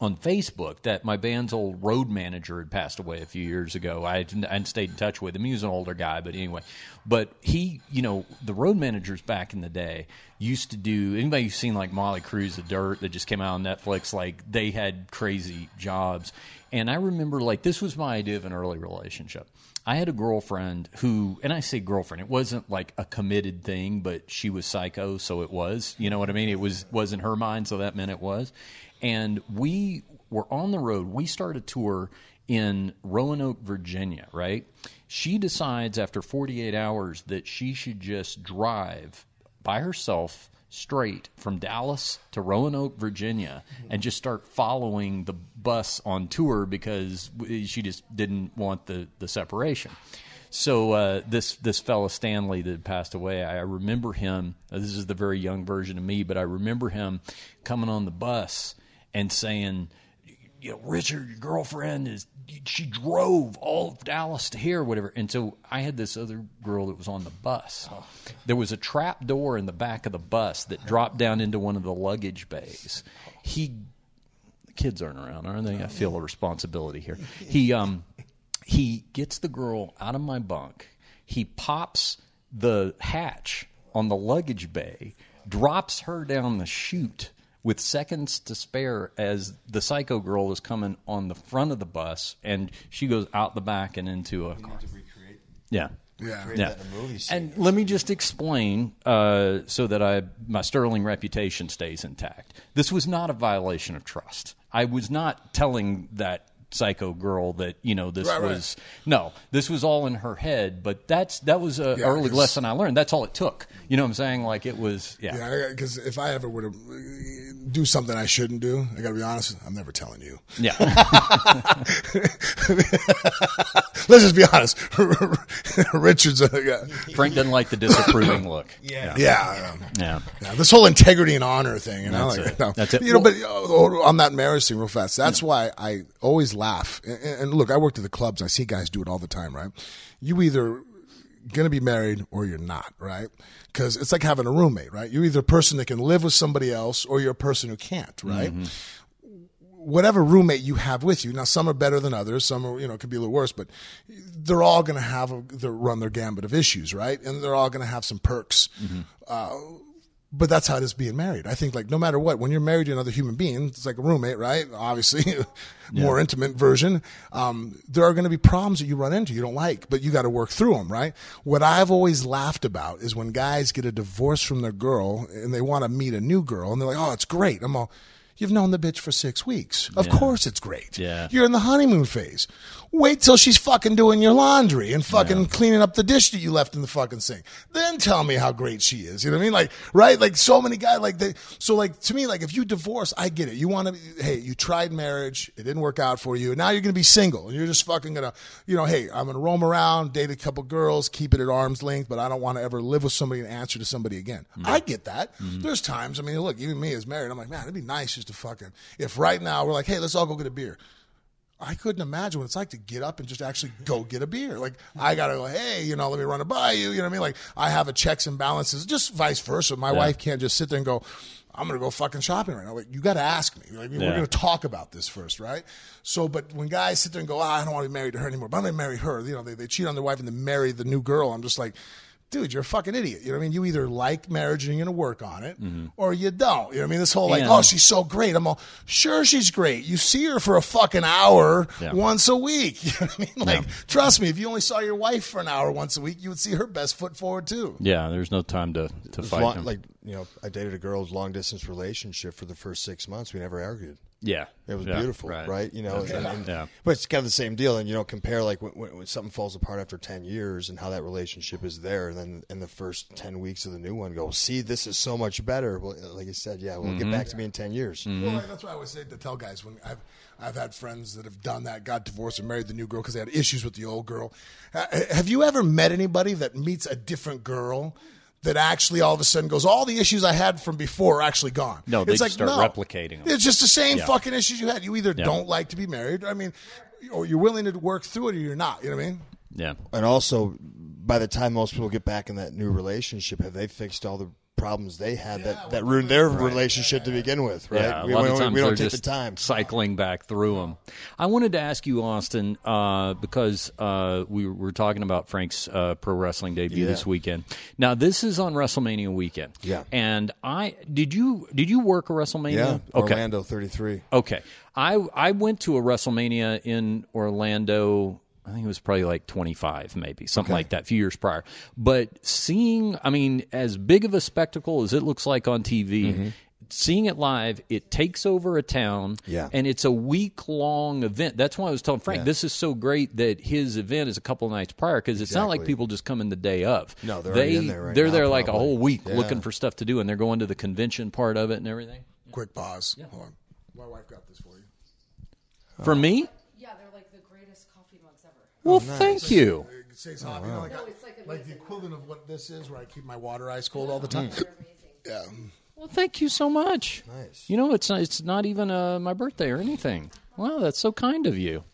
on Facebook that my band's old road manager had passed away a few years ago. I hadn't, stayed in touch with him. He was an older guy, but anyway. But he, you know, the road managers back in the day used to do. Anybody who's seen like Motley Crue, The Dirt, that just came out on Netflix, like they had crazy jobs. And I remember, like, this was my idea of an early relationship. I had a girlfriend who, and I say girlfriend, it wasn't like a committed thing, but she was psycho, so it was. You know what I mean? It was was in her mind, so that meant it was. And we were on the road. We start a tour in Roanoke, Virginia, right? She decides after 48 hours that she should just drive by herself straight from Dallas to Roanoke, Virginia, and just start following the bus on tour because she just didn't want the, the separation. So uh, this this fella Stanley that passed away, I remember him. This is the very young version of me, but I remember him coming on the bus and saying, "You know, Richard, your girlfriend is she drove all of Dallas to here, whatever." And so I had this other girl that was on the bus. There was a trap door in the back of the bus that dropped down into one of the luggage bays. He the kids aren't around, aren't they? I feel a responsibility here. He um he gets the girl out of my bunk. He pops the hatch on the luggage bay, drops her down the chute with seconds to spare as the psycho girl is coming on the front of the bus and she goes out the back and into a car. Yeah. Yeah. Create that in a. And let me just explain uh, so that I my sterling reputation stays intact. This was not a violation of trust. I was not telling that psycho girl that you know this Right, right. was no this was all in her head but that's that was a Yeah, early 'cause- lesson i learned that's all it took you know what i'm saying like it was yeah, Yeah, because if I ever were to do something I shouldn't do, I got to be honest. I'm never telling you. yeah. Let's just be honest. Richard's a yeah, frank doesn't like the disapproving look Yeah. yeah. yeah Yeah, this whole integrity and honor thing, you know, That's like, it. no. That's it. You know, but uh, on that marriage thing, real fast. That's why I always laugh. And, and look, I worked at the clubs. I see guys do it all the time, right? You either gonna be married or you're not, right? Because it's like having a roommate, right? You're either a person that can live with somebody else or you're a person who can't, right? whatever roommate you have with you. Now, some are better than others. Some are, you know, could be a little worse, but they're all going to have a, run their gambit of issues, right? And they're all going to have some perks. Uh, but that's how it is being married. I think, like, no matter what, when you're married to another human being, it's like a roommate, right? Obviously, more intimate version. Um, there are going to be problems that you run into you don't like, but you got to work through them, right? What I've always laughed about is when guys get a divorce from their girl and they want to meet a new girl, and they're like, "Oh, it's great." I'm all. You've known the bitch for six weeks. Of course it's great. Yeah. You're in the honeymoon phase. Wait till she's fucking doing your laundry and fucking cleaning up the dish that you left in the fucking sink. Then tell me how great she is. You know what I mean? Like, right? Like so many guys, like they, so like to me, like if you divorce, I get it. You want to, hey, you tried marriage. It didn't work out for you. Now you're going to be single and you're just fucking going to, you know, hey, I'm going to roam around, date a couple girls, keep it at arm's length, but I don't want to ever live with somebody and answer to somebody again. I get that. Mm-hmm. There's times, I mean, look, even me as married, I'm like, man, it'd be nice just to fucking, if right now we're like, hey, let's all go get a beer. I couldn't imagine what it's like to get up and just actually go get a beer. Like I gotta go, hey, you know, let me run it by you. You know what I mean? Like I have a checks and balances, just vice versa. My wife can't just sit there and go, I'm gonna go fucking shopping right now. Like you gotta ask me. Like we're gonna talk about this first, right? So, but when guys sit there and go, ah, I don't want to be married to her anymore, but I'm gonna marry her. You know, they, they cheat on their wife and then marry the new girl. I'm just like. Dude, you're a fucking idiot. You know what I mean? You either like marriage and you're gonna work on it, mm-hmm. or you don't. You know what I mean? This whole like, Yeah. oh, she's so great. I'm all, sure she's great. You see her for a fucking hour Yeah. once a week. You know what I mean? Like, trust me, if you only saw your wife for an hour once a week, you would see her best foot forward too. yeah there's no time to to fight long- them. like you know, I dated a girl's long distance relationship for the first six months. We never argued. Yeah. It was Yeah, beautiful, right. You know, and, and- Yeah. but it's kind of the same deal. And you know, compare like when, when, when something falls apart after ten years and how that relationship is there, and then in the first ten weeks of the new one, go see this is so much better. Well, like I said, yeah, we'll Mm-hmm. get back to me in ten years. Well, that's why I always say to tell guys when I've I've had friends that have done that, got divorced and married the new girl because they had issues with the old girl. Uh, have you ever met anybody that meets a different girl? That actually all of a sudden goes, all the issues I had from before are actually gone. No, they it's like, just start no. replicating them. It's just the same Yeah. fucking issues you had. You either don't like to be married, I mean, or you're willing to work through it, or you're not. You know what I mean? Yeah. And also, by the time most people get back in that new relationship, have they fixed all the problems they had that, that ruined their relationship to begin with? Right? Yeah, a we, lot we of don't- times we don't they're take the time. cycling back through them. I wanted to ask you, Austin, uh, because uh, we were talking about Frank's uh, pro wrestling debut Yeah. this weekend. Now, this is on WrestleMania weekend. Yeah. and I did you did you work a WrestleMania? Yeah, Okay. Orlando thirty three. Okay. I I went to a WrestleMania in Orlando. I think it was probably like 25, maybe something like that, a few years prior. But seeing, I mean, as big of a spectacle as it looks like on TV, mm-hmm. seeing it live, it takes over a town, Yeah. and it's a week long event. That's why I was telling Frank, Yeah. this is so great that his event is a couple of nights prior because it's not like people just come in the day of. No, they're they in there right they're now, there like a whole week Yeah. looking for stuff to do, and they're going to the convention part of it and everything. Quick pause. Hold on. My wife got this for you. For me, Yeah, they're like the greatest coffee mugs ever. well, thank you. It says hot. You know, like, No, it's like like the amazing. equivalent of what this is, where I keep my water ice cold all the time. They're amazing. Yeah. Well, thank you so much. Nice. You know, it's not, it's not even uh, my birthday or anything. Wow, that's so kind of you.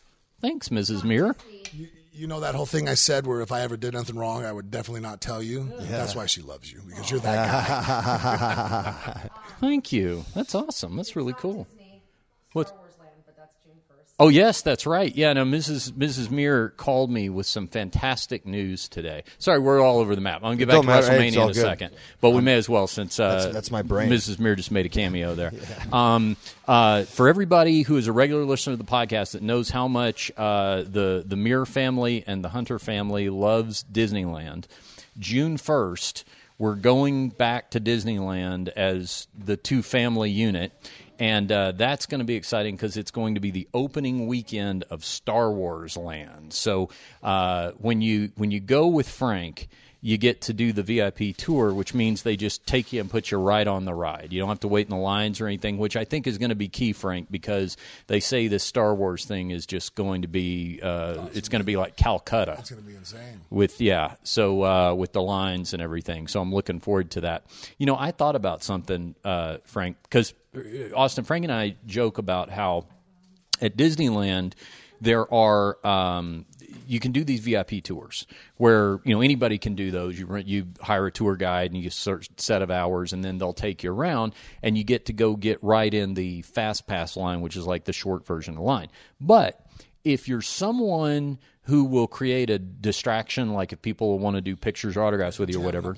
Thanks, Mrs. Mir. You, you know that whole thing I said where if I ever did nothing wrong, I would definitely not tell you? That's why she loves you, because you're that guy. Thank you. That's awesome. That's really cool. What- Star Wars Land, but that's June 1st. Oh yes, that's right. Yeah, no, Mrs. Mrs. Mir called me with some fantastic news today. Sorry, we're all over the map. I'm gonna get back to matter. WrestleMania in a good. second, but we may as well since uh, That's- that's my brain. Mrs. Mir just made a cameo there. um, uh, for everybody who is a regular listener to the podcast that knows how much uh, the the Mir family and the Hunter family loves Disneyland, June first we're going back to Disneyland as the two family unit. And uh, that's going to be exciting because it's going to be the opening weekend of Star Wars Land. So uh, when you when you go with Frank, you get to do the VIP tour, which means they just take you and put you right on the ride. You don't have to wait in the lines or anything, which I think is going to be key, Frank, because they say this Star Wars thing is just going to be uh, it's going to be like Calcutta It's going to be insane. with yeah so uh, with the lines and everything so i'm looking forward to that you know i thought about something uh, frank because austin frank and i joke about how at disneyland there are um, you can do these VIP tours where you know anybody can do those. You rent, you hire a tour guide and you set of hours, and then they'll take you around, and you get to go get right in the fast pass line, which is like the short version of the line. But if you're someone who will create a distraction, like if people want to do pictures or autographs with you or whatever,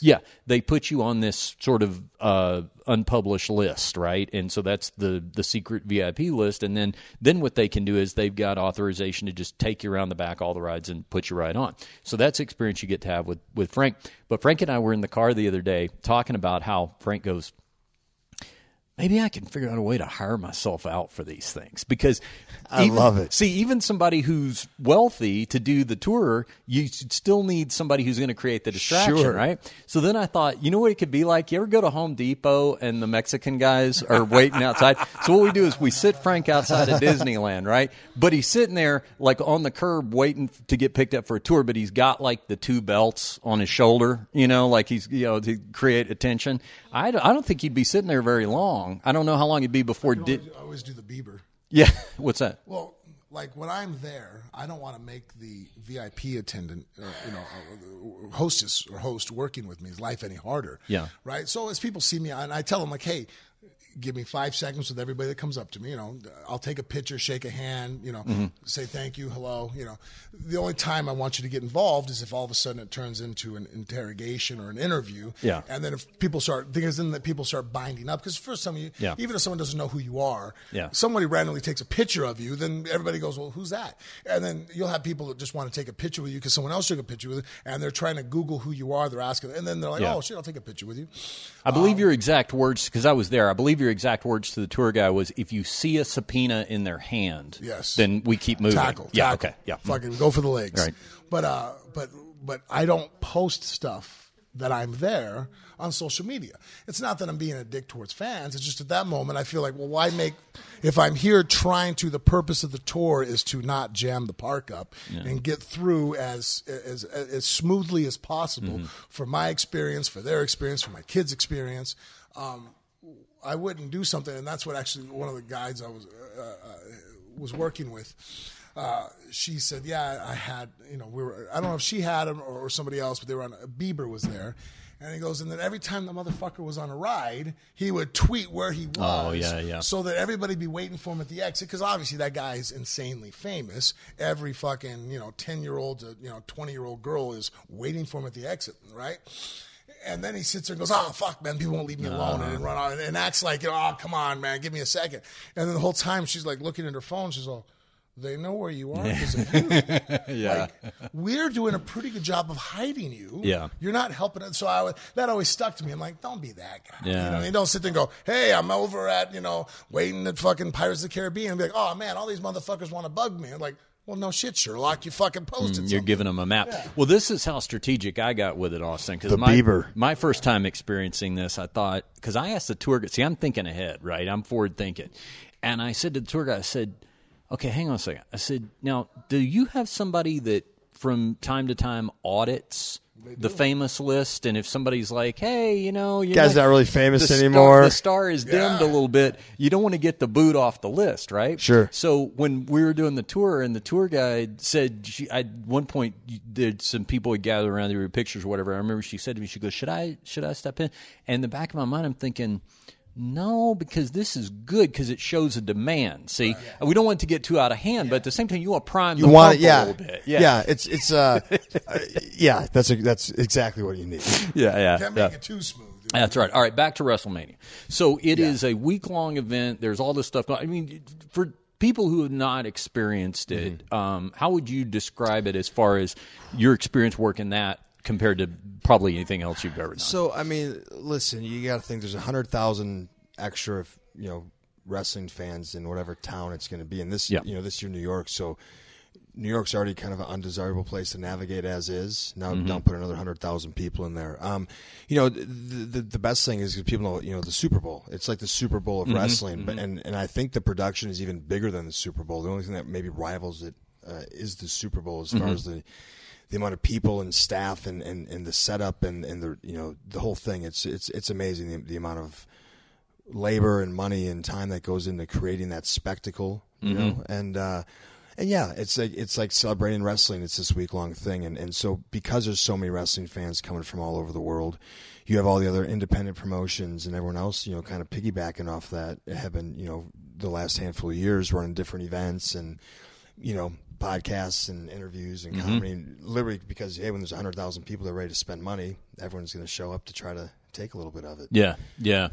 yeah, they put you on this sort of uh, unpublished list, right? And so that's the the secret VIP list. And then then what they can do is they've got authorization to just take you around the back all the rides and put you right on. So that's experience you get to have with with Frank. But Frank and I were in the car the other day talking about how Frank goes maybe I can figure out a way to hire myself out for these things because I even- love it. See, even somebody who's wealthy to do the tour, you still need somebody who's going to create the distraction, Sure. right? So then I thought, you know what it could be like? You ever go to Home Depot and the Mexican guys are waiting outside? So what we do is we sit Frank outside of Disneyland, right? But he's sitting there like on the curb waiting to get picked up for a tour, but he's got like the two belts on his shoulder, you know, like he's, you know, to create attention. I don't, I don't think he'd be sitting there very long. I don't know how long it'd be before. Di- I always do the Bieber. yeah. What's that? Well, like when I'm there, I don't want to make the VIP attendant, uh, you know, uh, hostess or host working with me's life any harder. Yeah. Right. So as people see me, and I tell them like, hey. Give me five seconds with everybody that comes up to me. You know, I'll take a picture, shake a hand. You know, Mm-hmm. say thank you, hello. You know, the only time I want you to get involved is if all of a sudden it turns into an interrogation or an interview. Yeah. And then if people start, because then that people start binding up. Because some of you, Yeah. even if someone doesn't know who you are, Yeah. somebody randomly takes a picture of you, then everybody goes, "Well, who's that?" And then you'll have people that just want to take a picture with you because someone else took a picture with you, and they're trying to Google who you are. They're asking, and then they're like, Yeah. "Oh shit, I'll take a picture with you." I believe your exact words because I was there. I believe your your exact words to the tour guy was, "If you see a subpoena in their hand, Yes. then we keep moving." tackle. Yeah. tackle. Okay. Yeah. Fucking go for the legs. Right. But uh, but but I don't post stuff that I'm there on social media. It's not that I'm being a dick towards fans. It's just at that moment I feel like, well, why make? If I'm here trying to, the purpose of the tour is to not jam the park up and get through as as as smoothly as possible for my experience, for their experience, for my kids' experience. Um, I wouldn't do something, and that's what actually one of the guides I was uh, uh, was working with. Uh, she said, "Yeah, I had, you know, we were. I don't know if she had him or, or somebody else, but they were on. A Bieber was there." And he goes, and then every time the motherfucker was on a ride, he would tweet where he was. Oh, yeah, yeah. So that everybody be waiting for him at the exit because obviously that guy is insanely famous. Every fucking you know ten year old to you know twenty year old girl is waiting for him at the exit, right? And then he sits there and goes, "Oh fuck, man, people won't leave me alone," and run out and acts like, "Oh come on, man, give me a second. And then the whole time she's like looking at her phone. She's all, "They know where you are because of you." Yeah. Like, we're doing a pretty good job of hiding you. Yeah. You're not helping it. So I would, that always stuck to me. I'm like, don't be that guy. Yeah. You know, you don't sit there and go, hey, I'm over at, you know, waiting at fucking Pirates of the Caribbean and be like, oh man, all these motherfuckers want to bug me. I'm like, well, no shit, Sherlock. You fucking posted mm, You're something. giving them a map. Well, this is how strategic I got with it, Austin. Because The my, Bieber. my first time experiencing this, I thought because I asked the tour guide. See, I'm thinking ahead, right? I'm forward thinking, and I said to the tour guide, I said, "Okay, hang on a second. I said, now, do you have somebody that from time to time audits?" The famous list, and if somebody's like, "Hey, you know, you're Guy's not really famous the star- anymore." the star is dimmed a little bit. You don't want to get the boot off the list, right? Sure. So when we were doing the tour, and the tour guide said, she, at one point, you- there's some people had gathered around, there were pictures, or whatever. I remember she said to me, she goes, "Should I, should I step in?" And in the back of my mind, I'm thinking. No, because this is good because it shows a demand. See, we don't want it to get too out of hand, but at the same time, you want to prime You the want it, yeah, a little bit. yeah, yeah It's it's uh, uh, yeah. That's a, that's exactly what you need. yeah, yeah. Can't yeah. make it too smooth. That's right. All right, back to WrestleMania. So it is a week long event. There's all this stuff. going I mean, for people who have not experienced it, Mm-hmm. um, how would you describe it as far as your experience working that compared to probably anything else you've ever done? So I mean, listen, you got to think there's a hundred thousand extra, you know, wrestling fans in whatever town it's going to be. And this, Yeah. you know, this year New York, so New York's already kind of an undesirable place to navigate as is. Now Mm-hmm. don't put another hundred thousand people in there. Um, you know, the, the the best thing is people know, you know, the Super Bowl. It's like the Super Bowl Mm-hmm. of wrestling, but and and I think the production is even bigger than the Super Bowl. The only thing that maybe rivals it uh, is the Super Bowl as Mm-hmm. far as the the amount of people and staff and, and, and the setup and, and the you know the whole thing. It's it's it's amazing the, the amount of labor and money and time that goes into creating that spectacle. You know, and uh, and yeah, it's like it's like celebrating wrestling. It's this week long thing, and and so because there's so many wrestling fans coming from all over the world, you have all the other independent promotions and everyone else, you know, kind of piggybacking off that have been you know the last handful of years running different events and you know podcasts and interviews and comedy. And literally, because hey, when there's hundred thousand people that are ready to spend money, everyone's going to show up to try to take a little bit of it. Yeah, yeah.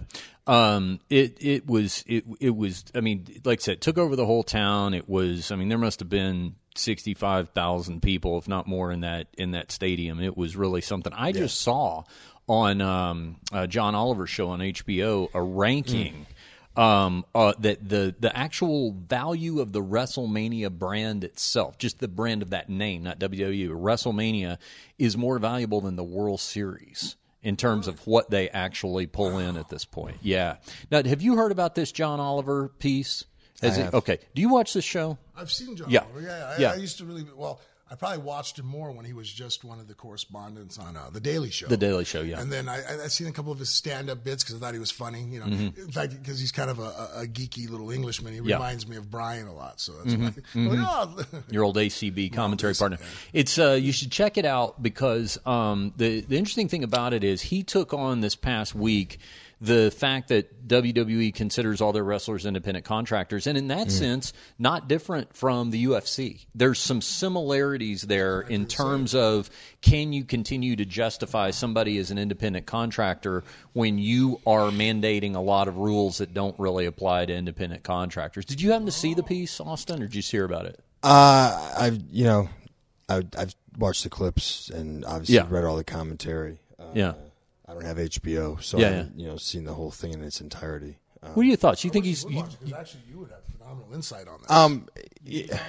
Um, it it was it it was. I mean, like I said, it took over the whole town. It was. I mean, there must have been sixty five thousand people, if not more, in that in that stadium. It was really something. I just saw on um, uh, John Oliver's show on HBO a ranking. Um, uh, that the the actual value of the WrestleMania brand itself, just the brand of that name, not WWE, WrestleMania, is more valuable than the World Series in terms of what they actually pull in at this point. Yeah. Now, have you heard about this John Oliver piece? Has I it, okay. Do you watch this show? I've seen John Yeah. Oliver. Yeah, I, Yeah. I used to really well. I probably watched him more when he was just one of the correspondents on uh, the Daily Show. The Daily Show, yeah. And then I, I, seen a couple of his stand-up bits because I thought he was funny. You know, in fact, because he's kind of a, a, geeky little Englishman. He Mm-hmm. Yeah. Mm-hmm. reminds me of Brian a lot. So that's why. I'm like, oh. your old ACB commentary partner. It's uh, you should check it out because um, the the interesting thing about it is he took on this past week the fact that WWE considers all their wrestlers independent contractors, and in that sense, not different from the UFC. There's some similarities there in terms of can you continue to justify somebody as an independent contractor when you are mandating a lot of rules that don't really apply to independent contractors. Did you happen to see the piece, Austin, or did you just hear about it? Uh, I've you know, I, I've watched the clips and obviously Yeah. read all the commentary. Uh, Yeah. I don't have HBO, so Yeah, I haven't you know seen the whole thing in its entirety. what are your thoughts? You think he's? You, Because actually, you would have phenomenal insight on that. Um, yeah.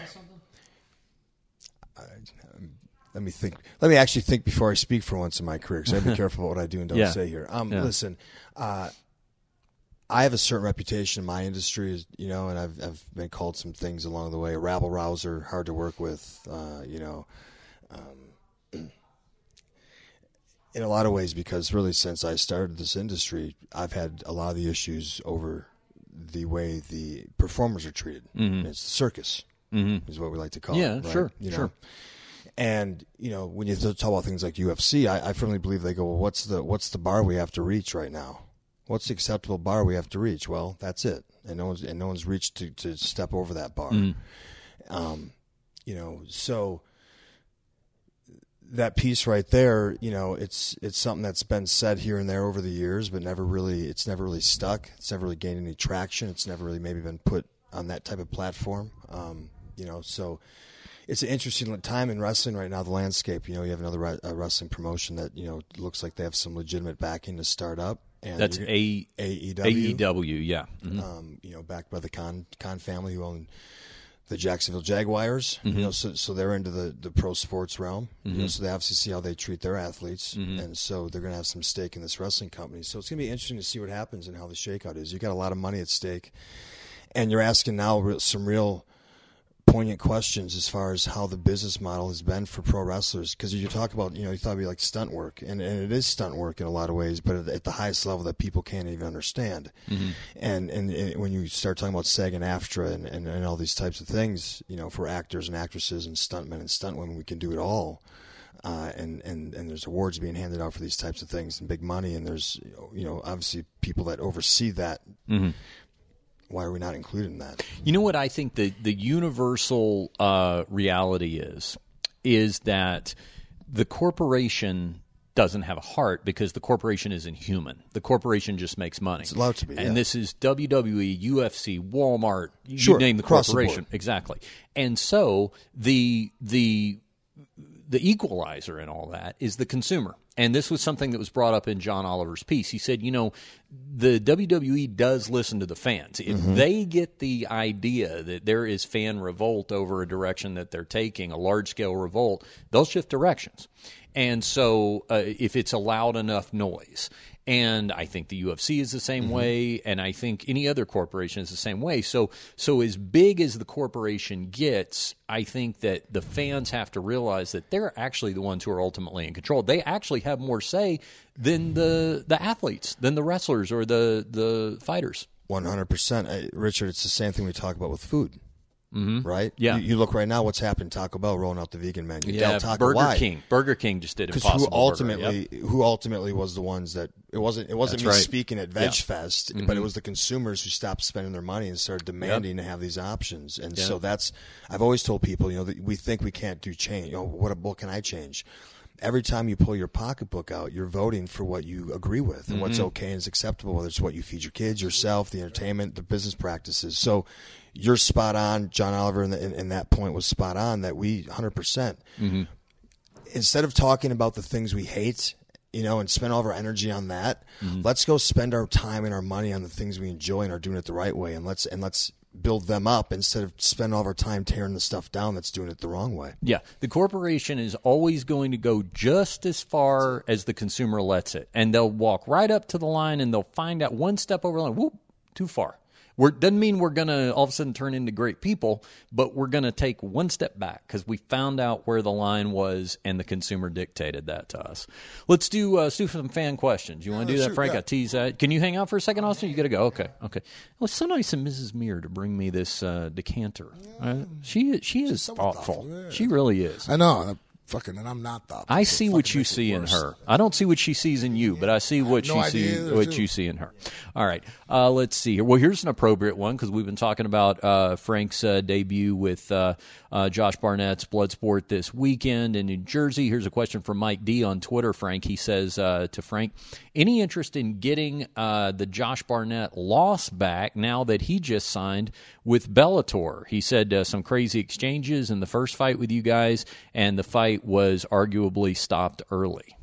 let me think. Let me actually think before I speak for once in my career, because I have to be careful about what I do and don't Yeah. say here. Um, Yeah. listen, uh, I have a certain reputation in my industry, you know, and I've I've been called some things along the way. A rabble rouser, hard to work with, uh, you know. Um, in a lot of ways, because really since I started this industry, I've had a lot of the issues over the way the performers are treated. It's the circus, mm-hmm. is what we like to call Yeah, it. right? sure, You know? sure. And you know, when you talk about things like UFC, I, I firmly believe they go, well, what's the what's the bar we have to reach right now? What's the acceptable bar we have to reach? Well, that's it, and no one's and no one's reached to, to step over that bar. Um, you know, so that piece right there, you know, it's it's something that's been said here and there over the years, but never really it's never really stuck. It's never really gained any traction. It's never really maybe been put on that type of platform. Um, you know, so it's an interesting time in wrestling right now. The landscape, you know, you have another re- uh, wrestling promotion that you know looks like they have some legitimate backing to start up. And that's a AEW. AEW. Yeah. Mhm. um, you know, backed by the Khan Khan family who own the Jacksonville Jaguars. You mm-hmm. know, so so they're into the, the pro sports realm. You know, mm-hmm. so they obviously see how they treat their athletes, mm-hmm. and so they're going to have some stake in this wrestling company. So it's going to be interesting to see what happens and how the shakeout is. You got a lot of money at stake, and you're asking now some real poignant questions as far as how the business model has been for pro wrestlers. Because you talk about, you know, you thought it'd be like stunt work, and, and it is stunt work in a lot of ways, but at, the highest level that people can't even understand. And, and and when you start talking about SAG and AFTRA and, and, and all these types of things, you know, for actors and actresses and stuntmen and stuntwomen, we can do it all. Uh, and, and, and there's awards being handed out for these types of things and big money, and there's, you know, obviously people that oversee that. Why are we not included in that? You know what I think the the universal uh, reality is is that the corporation doesn't have a heart because the corporation isn't human. The corporation just makes money. It's allowed to be, And yeah. this is WWE, UFC, Walmart, you Sure, name the across the corporation. exactly. And so the the the equalizer in all that is the consumer. And this was something that was brought up in John Oliver's piece. He said, you know, the WWE does listen to the fans. If they get the idea that there is fan revolt over a direction that they're taking, a large scale revolt, they'll shift directions. And so uh, if it's a loud enough noise, and I think the UFC is the same mm-hmm. way, and I think any other corporation is the same way. So, so as big as the corporation gets, I think that the fans have to realize that they're actually the ones who are ultimately in control. They actually have more say than the the athletes, than the wrestlers or the the fighters. One hundred percent, Richard. It's the same thing we talk about with food, mm-hmm. right? Yeah. You, you look right now. What's happened? Taco Bell rolling out the vegan menu. Yeah, Burger? King. Burger King just did it. Because impossible. who Burger, ultimately, yep. who ultimately was the ones that it wasn't. It wasn't That's me right. speaking at Yeah. Mm-hmm. Veg Fest, but it was the consumers who stopped spending their money and started demanding to have these options. And so that's. I've always told people, you know, that we think we can't do change. You know, what what can I change? Every time you pull your pocketbook out, you're voting for what you agree with and what's Mm-hmm. okay and is acceptable, whether it's what you feed your kids, yourself, the entertainment, the business practices. So you're spot on. John Oliver in, the, in, in that point was spot on that we 100%. percent mm-hmm. instead of talking about the things we hate, you know, and spend all of our energy on that, mm-hmm. let's go spend our time and our money on the things we enjoy and are doing it the right way, and let's and let's build them up instead of spend all of our time tearing the stuff down that's doing it the wrong way. Yeah, the corporation is always going to go just as far as the consumer lets it, and they'll walk right up to the line and they'll find out one step over the line. Whoop, too far. We're, doesn't mean we're going to all of a sudden turn into great people, but we're going to take one step back because we found out where the line was, and the consumer dictated that to us. Let's do uh, let's do some fan questions. You want to do that, shoot, Frank? yeah. I tease that. Can you hang out for a second, Austin? You got to go. Okay, okay. Well, it's so nice of Mrs. Mir to bring me this uh, decanter. Uh, she she is so thoughtful. thoughtful, yeah. She really is. I know. Fucking, and I'm not thoughtful. I see what you see in her. I don't see what she sees in you, but I see what no she either, what too. you see in her. All right, uh, let's see here. Well, here's an appropriate one because we've been talking about uh, Frank's uh, debut with uh, Josh Barnett's Bloodsport this weekend in New Jersey. Here's a question from Mike D on Twitter. Frank, he says uh, to Frank, any interest in getting uh, the Josh Barnett loss back now that he just signed with Bellator? He said uh, some crazy exchanges in the first fight with you guys, and the fight was arguably stopped early.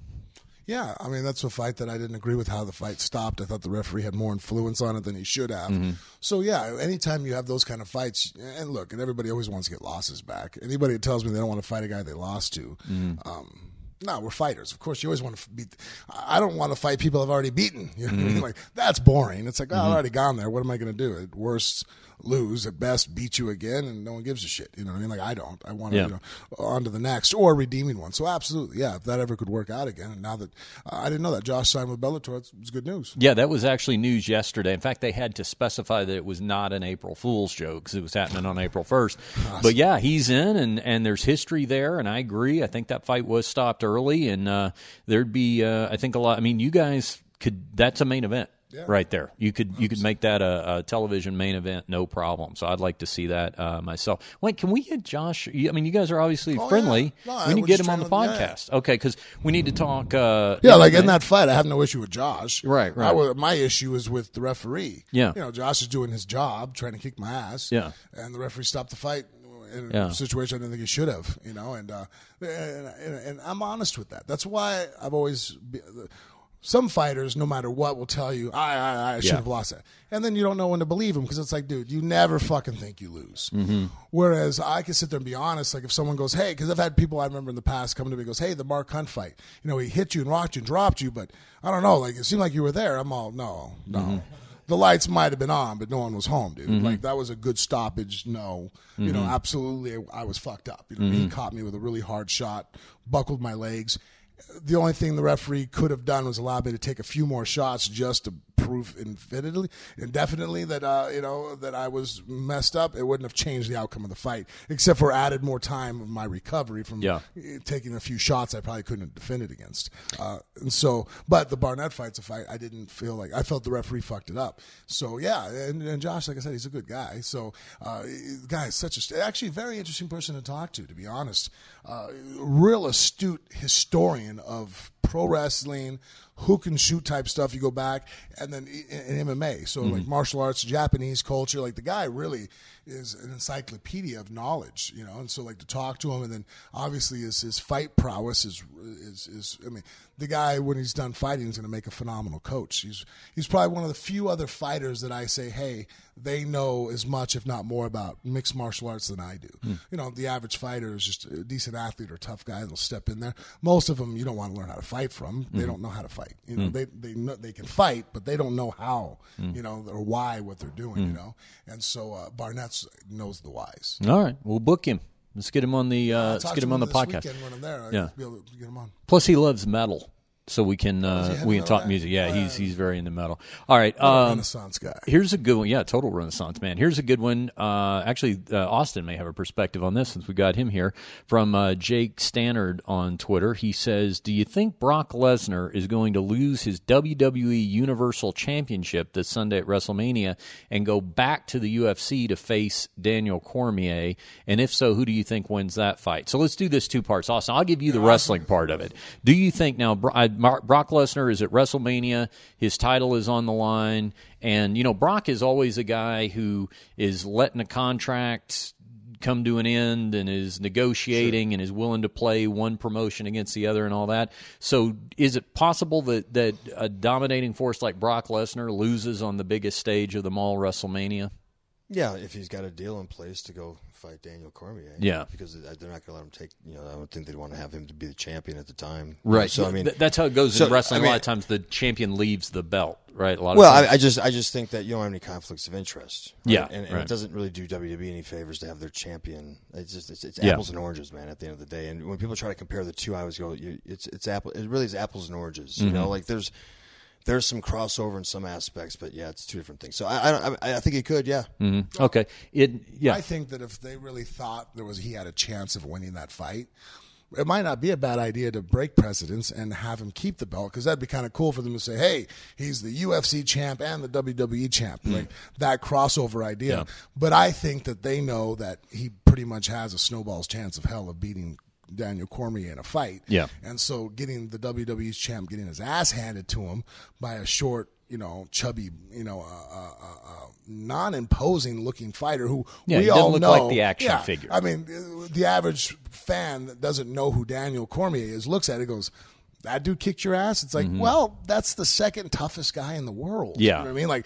Yeah, I mean that's a fight that I didn't agree with how the fight stopped. I thought the referee had more influence on it than he should have. Mm-hmm. So yeah, anytime you have those kind of fights, and look, and everybody always wants to get losses back. Anybody that tells me they don't want to fight a guy they lost to, mm-hmm. um, no, we're fighters. Of course, you always want to beat. I don't want to fight people I've already beaten. You know what I mean? Mm-hmm. Like that's boring. It's like oh, I've already gone there. What am I going to do? At worst, lose. At best, beat you again, and no one gives a shit. You know what I mean? Like I don't. I want to Yeah. you know, on to the next or redeeming one. So absolutely, yeah. If that ever could work out again, and now that uh, I didn't know that Josh signed with Bellator, it's, it's good news. Yeah, that was actually news yesterday. In fact, they had to specify that it was not an April Fool's joke because it was happening on April 1st. But yeah, he's in, and, and there's history there, and I agree. I think that fight was stopped early, and uh, there'd be, uh, I think, a lot. I mean, you guys could, that's a main event. Right there, you could you could make that a, a television main event, no problem. So I'd like to see that uh, myself. Wait, can we get Josh? I mean, you guys are obviously Oh, friendly. yeah. No, we need to get him on the yeah, yeah. podcast, okay? Because we need to talk. Uh, Yeah, like in that fight, I have no issue with Josh. Right, right. I my issue is with the referee. Yeah. you know, Josh is doing his job, trying to kick my ass. Yeah. and the referee stopped the fight in a situation I didn't think he should have. You know, and uh, and, and, and I'm honest with that. That's why I've always. Some fighters, no matter what, will tell you, I, I, I should Yeah. have lost that. And then you don't know when to believe them because it's like, dude, you never fucking think you lose. Mm-hmm. Whereas I can sit there and be honest. Like if someone goes, hey, because I've had people I remember in the past come to me and goes, hey, the Mark Hunt fight, you know, he hit you and rocked you and dropped you, but I don't know, like it seemed like you were there. I'm all, no, no. Mm-hmm. The lights might have been on, but no one was home, dude. Like that was a good stoppage. No, you know, Mm-hmm. absolutely, I was fucked up. You know, he caught me with a really hard shot, buckled my legs the only thing the referee could have done was allow me to take a few more shots just to prove infinitely, indefinitely that uh, you know that I was messed up. It wouldn't have changed the outcome of the fight, except for added more time of my recovery from Yeah. taking a few shots I probably couldn't have defended against. Uh, and so, but the Barnett fight's a fight I didn't feel like I felt the referee fucked it up. So yeah, and, and Josh, like I said, he's a good guy. So uh, the guy is such a actually a very interesting person to talk to, to be honest. Uh, real astute historian of pro wrestling, who can shoot type stuff. You go back, and then in, in MMA, so like mm-hmm. martial arts, Japanese culture. Like the guy really is an encyclopedia of knowledge, you know. And so like to talk to him, and then obviously his his fight prowess is is is. I mean, the guy when he's done fighting is going to make a phenomenal coach. He's he's probably one of the few other fighters that I say, hey, they know as much, if not more, about mixed martial arts than I do. Hmm. You know, the average fighter is just a decent athlete or tough guy that'll step in there. Most of them you don't want to learn how to fight from. They hmm. don't know how to fight. You hmm. know, they they know, they can fight, but they don't know how. You know, or why what they're doing. You know, and so uh, Barnett's knows the whys. All right, we'll book him. Let's get him on the. Uh, let's get him on the podcast. weekend when I'm there. Yeah. I'll be able to get him on. Plus, he loves metal, so we can uh, we can talk that? music. Yeah, he's he's very into metal. All right, um, Renaissance guy. Here's a good one. Yeah, total renaissance man. Here's a good one. Uh, actually, uh, Austin may have a perspective on this since we got him here from uh, Jake Stannard on Twitter. He says, "Do you think Brock Lesnar is going to lose his WWE Universal Championship this Sunday at WrestleMania and go back to the UFC to face Daniel Cormier? And if so, who do you think wins that fight?" So let's do this two parts. Austin, I'll give you the wrestling part of it. Do you think now Bro- uh, Mar- Brock Lesnar is at WrestleMania? His title is on the line. And, you know, Brock is always a guy who is letting a contract come to an end and is negotiating and is willing to play one promotion against the other and all that. So is it possible that, that a dominating force like Brock Lesnar loses on the biggest stage of them all, WrestleMania? Yeah, if he's got a deal in place to go fight Daniel Cormier. Yeah. because they're not going to let him take. You know, I don't think they'd want to have him to be the champion at the time. Right. So I mean, Th- that's how it goes so, in wrestling. I mean- a lot of times the champion leaves the belt, right? A lot well, of times. I, I just I just think that you don't have any conflicts of interest. right? Yeah, and, and right. it doesn't really do WWE any favors to have their champion. It's just it's, it's Yeah. apples and oranges, man. At the end of the day, and when people try to compare the two, I always go, you, it's it's apple. It really is apples and oranges. You Mm-hmm. know, like there's. There's some crossover in some aspects, but yeah, it's two different things. So I, I, I, I think he could, yeah. Mhm. Okay. It yeah. I think that if they really thought there was he had a chance of winning that fight, it might not be a bad idea to break precedents and have him keep the belt because that'd be kind of cool for them to say, "Hey, he's the UFC champ and the WWE champ." Like that crossover idea. Yeah. But I think that they know that he pretty much has a snowball's chance of hell of beating Daniel Cormier in a fight. Yeah. And so getting the WWE's champ getting his ass handed to him by a short, you know, chubby, you know, uh, uh, uh, uh, non-imposing looking fighter who Yeah, we all look know like the action Yeah, figure. I mean, uh, the average fan that doesn't know who Daniel Cormier is looks at it and goes, that dude kicked your ass. It's like, well, that's the second toughest guy in the world. Mm-hmm. Yeah. You know what I mean? Like,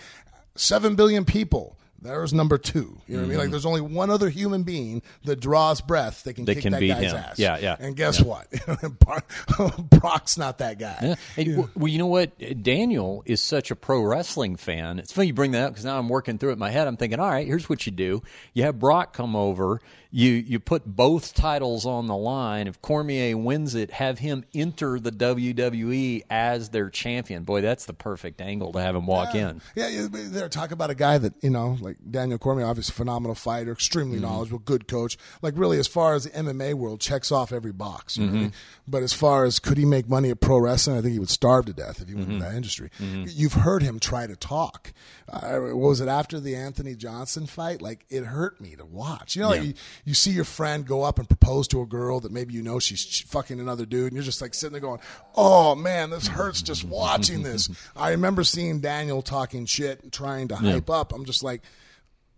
seven billion people. There's number two. You know what I mean? Like, there's only one other human being that draws breath that can Mm-hmm. That kick can that beat guy's him. ass. Yeah, yeah. And guess what? Brock's not that guy. Yeah. And, w- Well, you know what? Daniel is such a pro wrestling fan. It's funny you bring that up because now I'm working through it in my head. I'm thinking, all right, here's what you do: you have Brock come over. You you put both titles on the line. If Cormier wins it, have him enter the WWE as their champion. Boy, that's the perfect angle to have him walk in. Yeah, yeah, but they're talking about a guy that you know, like Daniel Cormier, obviously phenomenal fighter, extremely Mm-hmm. knowledgeable, good coach. Like really, as far as the MMA world, checks off every box. You Mm-hmm. I mean? But as far as could he make money at pro wrestling, I think he would starve to death if he went Mm-hmm. into that industry. You've heard him try to talk. Uh, was it after the Anthony Johnson fight? Like it hurt me to watch. You know, Yeah. you, you see your friend go up and propose to a girl that maybe you know she's fucking another dude, and you're just like sitting there going, "Oh man, this hurts just watching this." I remember seeing Daniel talking shit and trying to hype up. I'm just like,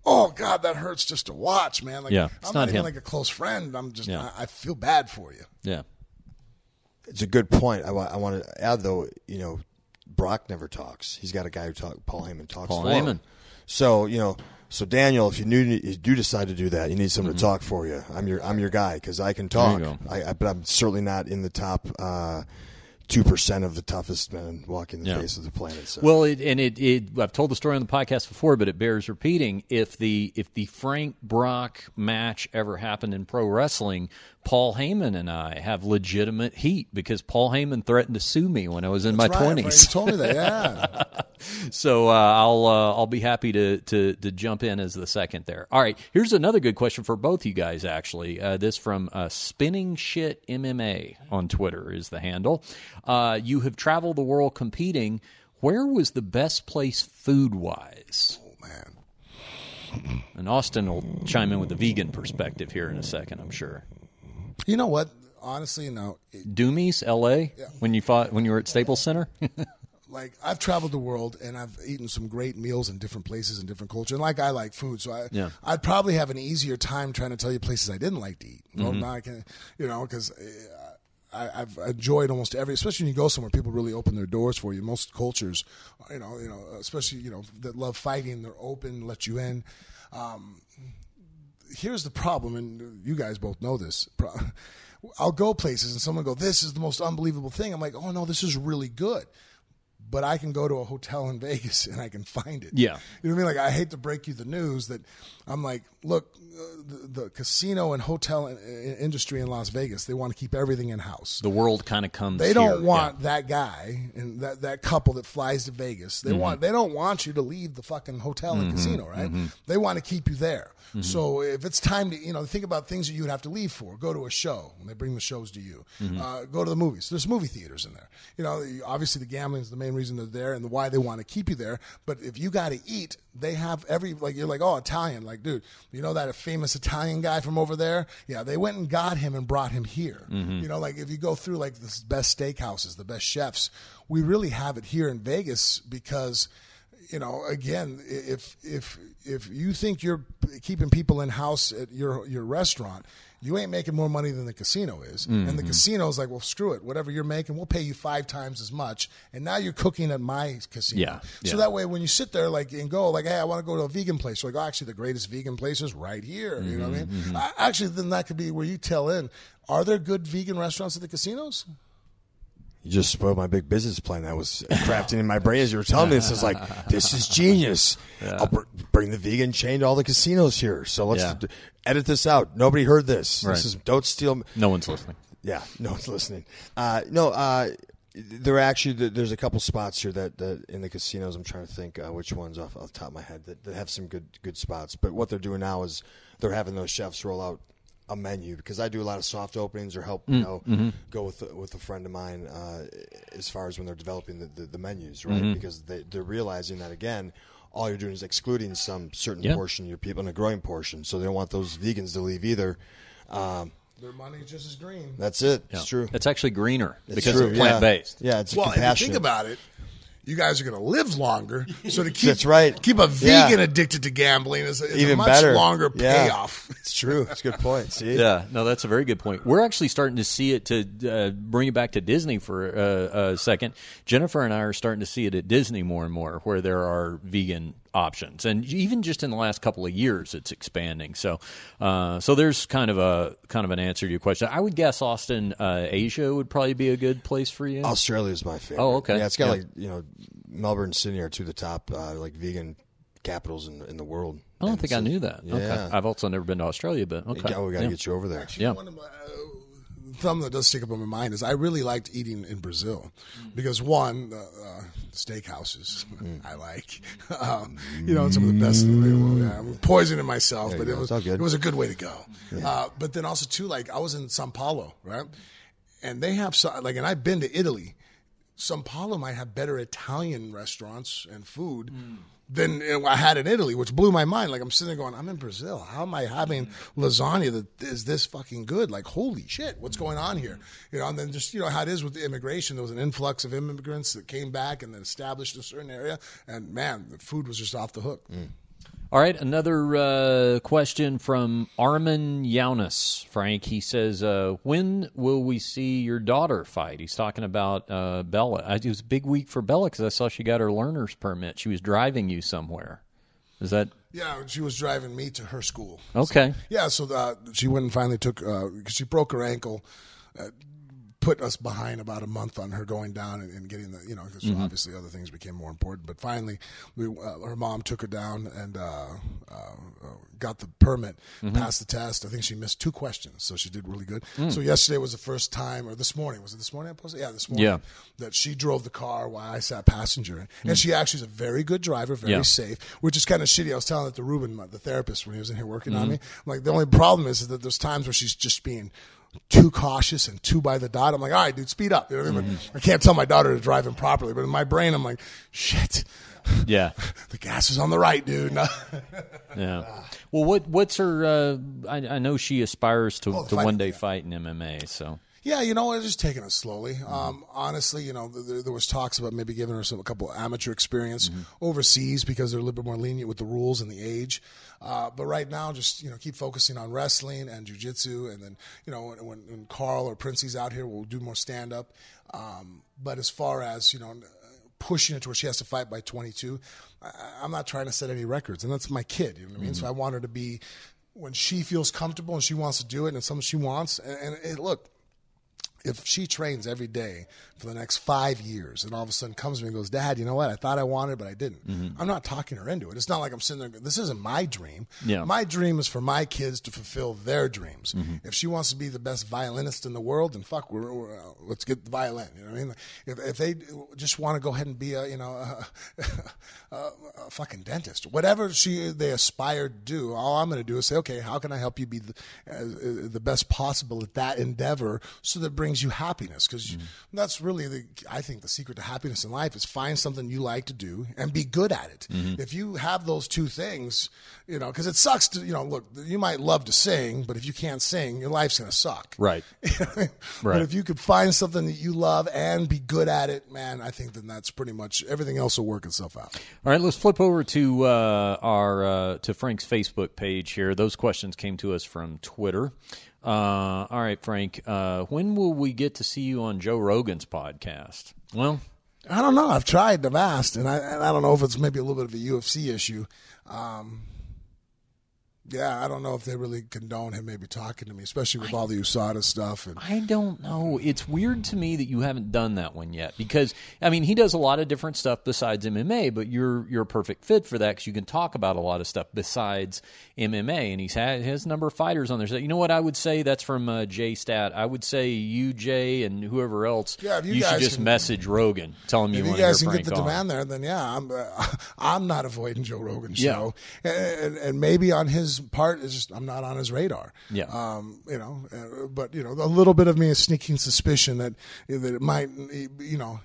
"Oh god, that hurts just to watch, man." Like, Yeah, it's I'm not not, even him. like a close friend. I'm just, Yeah. I, I feel bad for you. Yeah. It's a good point. I, I want to add though, you know, Brock never talks. He's got a guy who talks. Paul Heyman talks. Paul for him. Heyman. So you know, so Daniel, if you, knew, you do decide to do that, you need someone Mm-hmm. to talk for you. I'm your I'm your guy because I can talk. I, I, but I'm certainly not in the top uh, two percent of the toughest men walking the Yeah. face of the planet. So. Well, it, and it, it, I've told the story on the podcast before, but it bears repeating. If the if the Frank Brock match ever happened in pro wrestling, Paul Heyman and I have legitimate heat because Paul Heyman threatened to sue me when I was in my That's right, Frank, twenties. You told me that. Yeah. So uh, I'll uh, I'll be happy to, to to jump in as the second there. All right, here's another good question for both you guys. Actually, uh, this from uh, Spinning Shit MMA on Twitter is the handle. Uh, you have traveled the world competing. Where was the best place food wise? oh man. And Austin will chime in with the vegan perspective here in a second. I'm sure. You know what? Honestly, no. Doomies, L.A. When you fought when you were at Staples Center. like I've traveled the world and I've eaten some great meals in different places and different culture. And like I like food, so I Yeah. I'd probably have an easier time trying to tell you places I didn't like to eat. Well, Mm-hmm. now I can, you know, because. I, I've enjoyed almost every, especially when you go somewhere, people really open their doors for you. Most cultures, you know, you know, especially you know that love fighting, they're open, let you in. Um, here's the problem, and you guys both know this. I'll go places and someone will go, "This is the most unbelievable thing." I'm like, "Oh no, this is really good." But I can go to a hotel in Vegas and I can find it. Yeah. you know what I mean. Like I hate to break you the news that I'm like, look, uh, the, the casino and hotel in- in- industry in Las Vegas, they want to keep everything in house. the world kind of comes. They don't here. want that guy and that, that couple that flies to Vegas. Mm-hmm. They want they don't want you to leave the fucking hotel and casino, right? Mm-hmm. They want to keep you there. So if it's time to you know think about things that you would have to leave for, go to a show and they bring the shows to you. Mm-hmm. Uh, go to the movies. There's movie theaters in there. You know, obviously the gambling is the main reason they're there and why they want to keep you there. But if you got to eat, they have every like you're like oh Italian like dude, you know that famous Italian guy from over there? Yeah, they went and got him and brought him here. Mm-hmm. You know, like if you go through like the best steakhouses, the best chefs, we really have it here in Vegas because you know, again, if if if you think you're keeping people in house at your your restaurant, you ain't making more money than the casino is. And Mm-hmm. the casino's like, well, screw it, whatever you're making, we'll pay you five times as much. And now you're cooking at my casino. Yeah, So yeah. that way, when you sit there like and go like, hey, I want to go to a vegan place, you're like, oh, actually, the greatest vegan place is right here. You know what I Mm-hmm, mean? I, actually, then that could be where you tell in. Are there good vegan restaurants at the casinos? You just spoiled my big business plan that was crafting in my brain as you were telling me this. Is like, this is genius. I'll br- bring the vegan chain to all the casinos here. So let's Yeah. d- edit this out. Nobody heard this. Right. This is don't steal. No one's listening. Yeah, no one's listening. Uh, no, uh, there are actually there's a couple spots here that, that in the casinos. I'm trying to think uh, which ones off, off the top of my head that, that have some good good spots. But what they're doing now is they're having those chefs roll out a menu because I do a lot of soft openings or help you know go with with a friend of mine uh, as far as when they're developing the, the, the menus, right? Because they, they're realizing that again. All you're doing is excluding some certain Yeah. portion of your people and a growing portion, so they don't want those vegans to leave either. Um, Their money's just as green. that's it. It's true. It's actually greener It's because true, it's plant based. Yeah, yeah it's well, if you compassionate. think about it, you guys are going to live longer. So to keep That's right. keep a Yeah. vegan addicted to gambling is, is Even a much better. longer Yeah. payoff. It's true. It's a good point. See, Yeah, no, that's a very good point. We're actually starting to see it to uh, bring it back to Disney for uh, a second. Jennifer and I are starting to see it at Disney more and more, where there are vegan options, and even just in the last couple of years, it's expanding. So, uh, so there's kind of a kind of an answer to your question. I would guess Austin, uh, Asia would probably be a good place for you. Australia is my favorite. Oh, okay. Yeah, it's got Yeah. like you know, Melbourne, and Sydney are two of the top uh, like vegan capitals in in the world. I don't And think I knew that. Okay, Yeah. I've also never been to Australia, but okay, Oh, we got to Yeah. get you over there. Yeah. One of my, uh, something that does stick up in my mind is I really liked eating in Brazil because one, uh, steakhouses I like, um, you know, some of the best. Well, yeah, I'm poisoning myself, There but it go. was all good. it was a good way to go. Uh, but then also too, like I was in Sao Paulo, right, and they have like, and I've been to Italy. Sao Paulo might have better Italian restaurants and food than uh, I had in Italy, which blew my mind. Like I'm sitting there going, I'm in Brazil. How am I having mm-hmm. lasagna that is this fucking good? Like holy shit, what's going on here? Mm-hmm. You know, and then just you know how it is with the immigration. There was an influx of immigrants that came back and then established a certain area, and man, the food was just off the hook. Mm. All right, another uh, question from Armin Yaunis. Frank, he says, uh, "When will we see your daughter fight?" He's talking about uh, Bella. I- It was a big week for Bella because I saw she got her learner's permit. She was driving you somewhere. Is that Yeah, she was driving me to her school. okay? Yeah, so uh, she went and finally took because she broke her ankle. Put us behind about a month on her going down and, and getting the you know because obviously other things became more important. But finally, we uh, her mom took her down and uh, uh, uh, got the permit, passed the test. I think she missed two questions, so she did really good. So yesterday was the first time, or this morning was it this morning? I posted? Yeah, this morning. Yeah. that she drove the car while I sat passenger, and she actually is a very good driver, very Yeah. safe, which is kind of shitty. I was telling it to Ruben, the therapist, when he was in here working on me. I'm like, the only problem is that there's times where she's just being too cautious and too by the dot. I'm like, all right, dude, speed up. You know I mean? But I can't tell my daughter to drive improperly, but in my brain, I'm like, shit, Yeah, the gas is on the right, dude. yeah. Well, what what's her? Uh, I, I know she aspires to, Oh, to one day fight in MMA. So Yeah, you know, we're just taking it slowly. Um, honestly, you know, there, there was talks about maybe giving her some a couple of amateur experience overseas because they're a little bit more lenient with the rules and the age. Uh, but right now, just you know, keep focusing on wrestling and jujitsu, and then you know, when, when, Carl or Princey's out here, we'll do more stand up. Um, but as far as you know. Pushing it to where she has to fight by 22. I, I'm not trying to set any records, and that's my kid. You know what I mean? So I want her to be when she feels comfortable and she wants to do it, and it's something she wants. And, and, and look, if she trains every day for the next five years and all of a sudden comes to me and goes, Dad, you know what? I thought I wanted, but I didn't. I'm not talking her into it. It's not like I'm sitting there, this isn't my dream. Yeah. My dream is for my kids to fulfill their dreams. If she wants to be the best violinist in the world, then fuck, we're, we're, uh, let's get the violin. You know what I mean? If, if they just want to go ahead and be a, you know, a, a, a fucking dentist, whatever she they aspire to do, all I'm going to do is say, okay, how can I help you be the, uh, the best possible at that endeavor so that it brings you happiness? Because that's really the, I think the secret to happiness in life is find something you like to do and be good at it. If you have those two things, you know, because it sucks to, you know, look, you might love to sing, but if you can't sing, your life's going to suck. right. But Right. if you could find something that you love and be good at it, man, I think then that's pretty much everything else will work itself out. All right, let's flip over to uh, our uh, to Frank's Facebook page here. Those questions came to us from Twitter. Uh, all right, Frank, uh, when will we get to see you on Joe Rogan's podcast? Well, I don't know. I've tried. I've and I, and I don't know if it's maybe a little bit of a UFC issue. Um, yeah, I don't know if they really condone him maybe talking to me, especially with all the USADA stuff. And I don't know. It's weird to me that you haven't done that one yet because I mean he does a lot of different stuff besides MMA, but you're you're a perfect fit for that because you can talk about a lot of stuff besides MMA, and he's had his number of fighters on there. So you know what I would say? That's from uh, Jay Stat. I would say you, Jay, and whoever else. Yeah, if you should just can- message Rogan, tell him you if you want to guys can Frank get the on. demand there, then yeah, I'm uh, I'm not avoiding Joe Rogan's Yeah. show, and, and maybe on his part is just I'm not on his radar. Yeah. um, you know, uh, but you know, a little bit of me is sneaking suspicion that that it might, you know.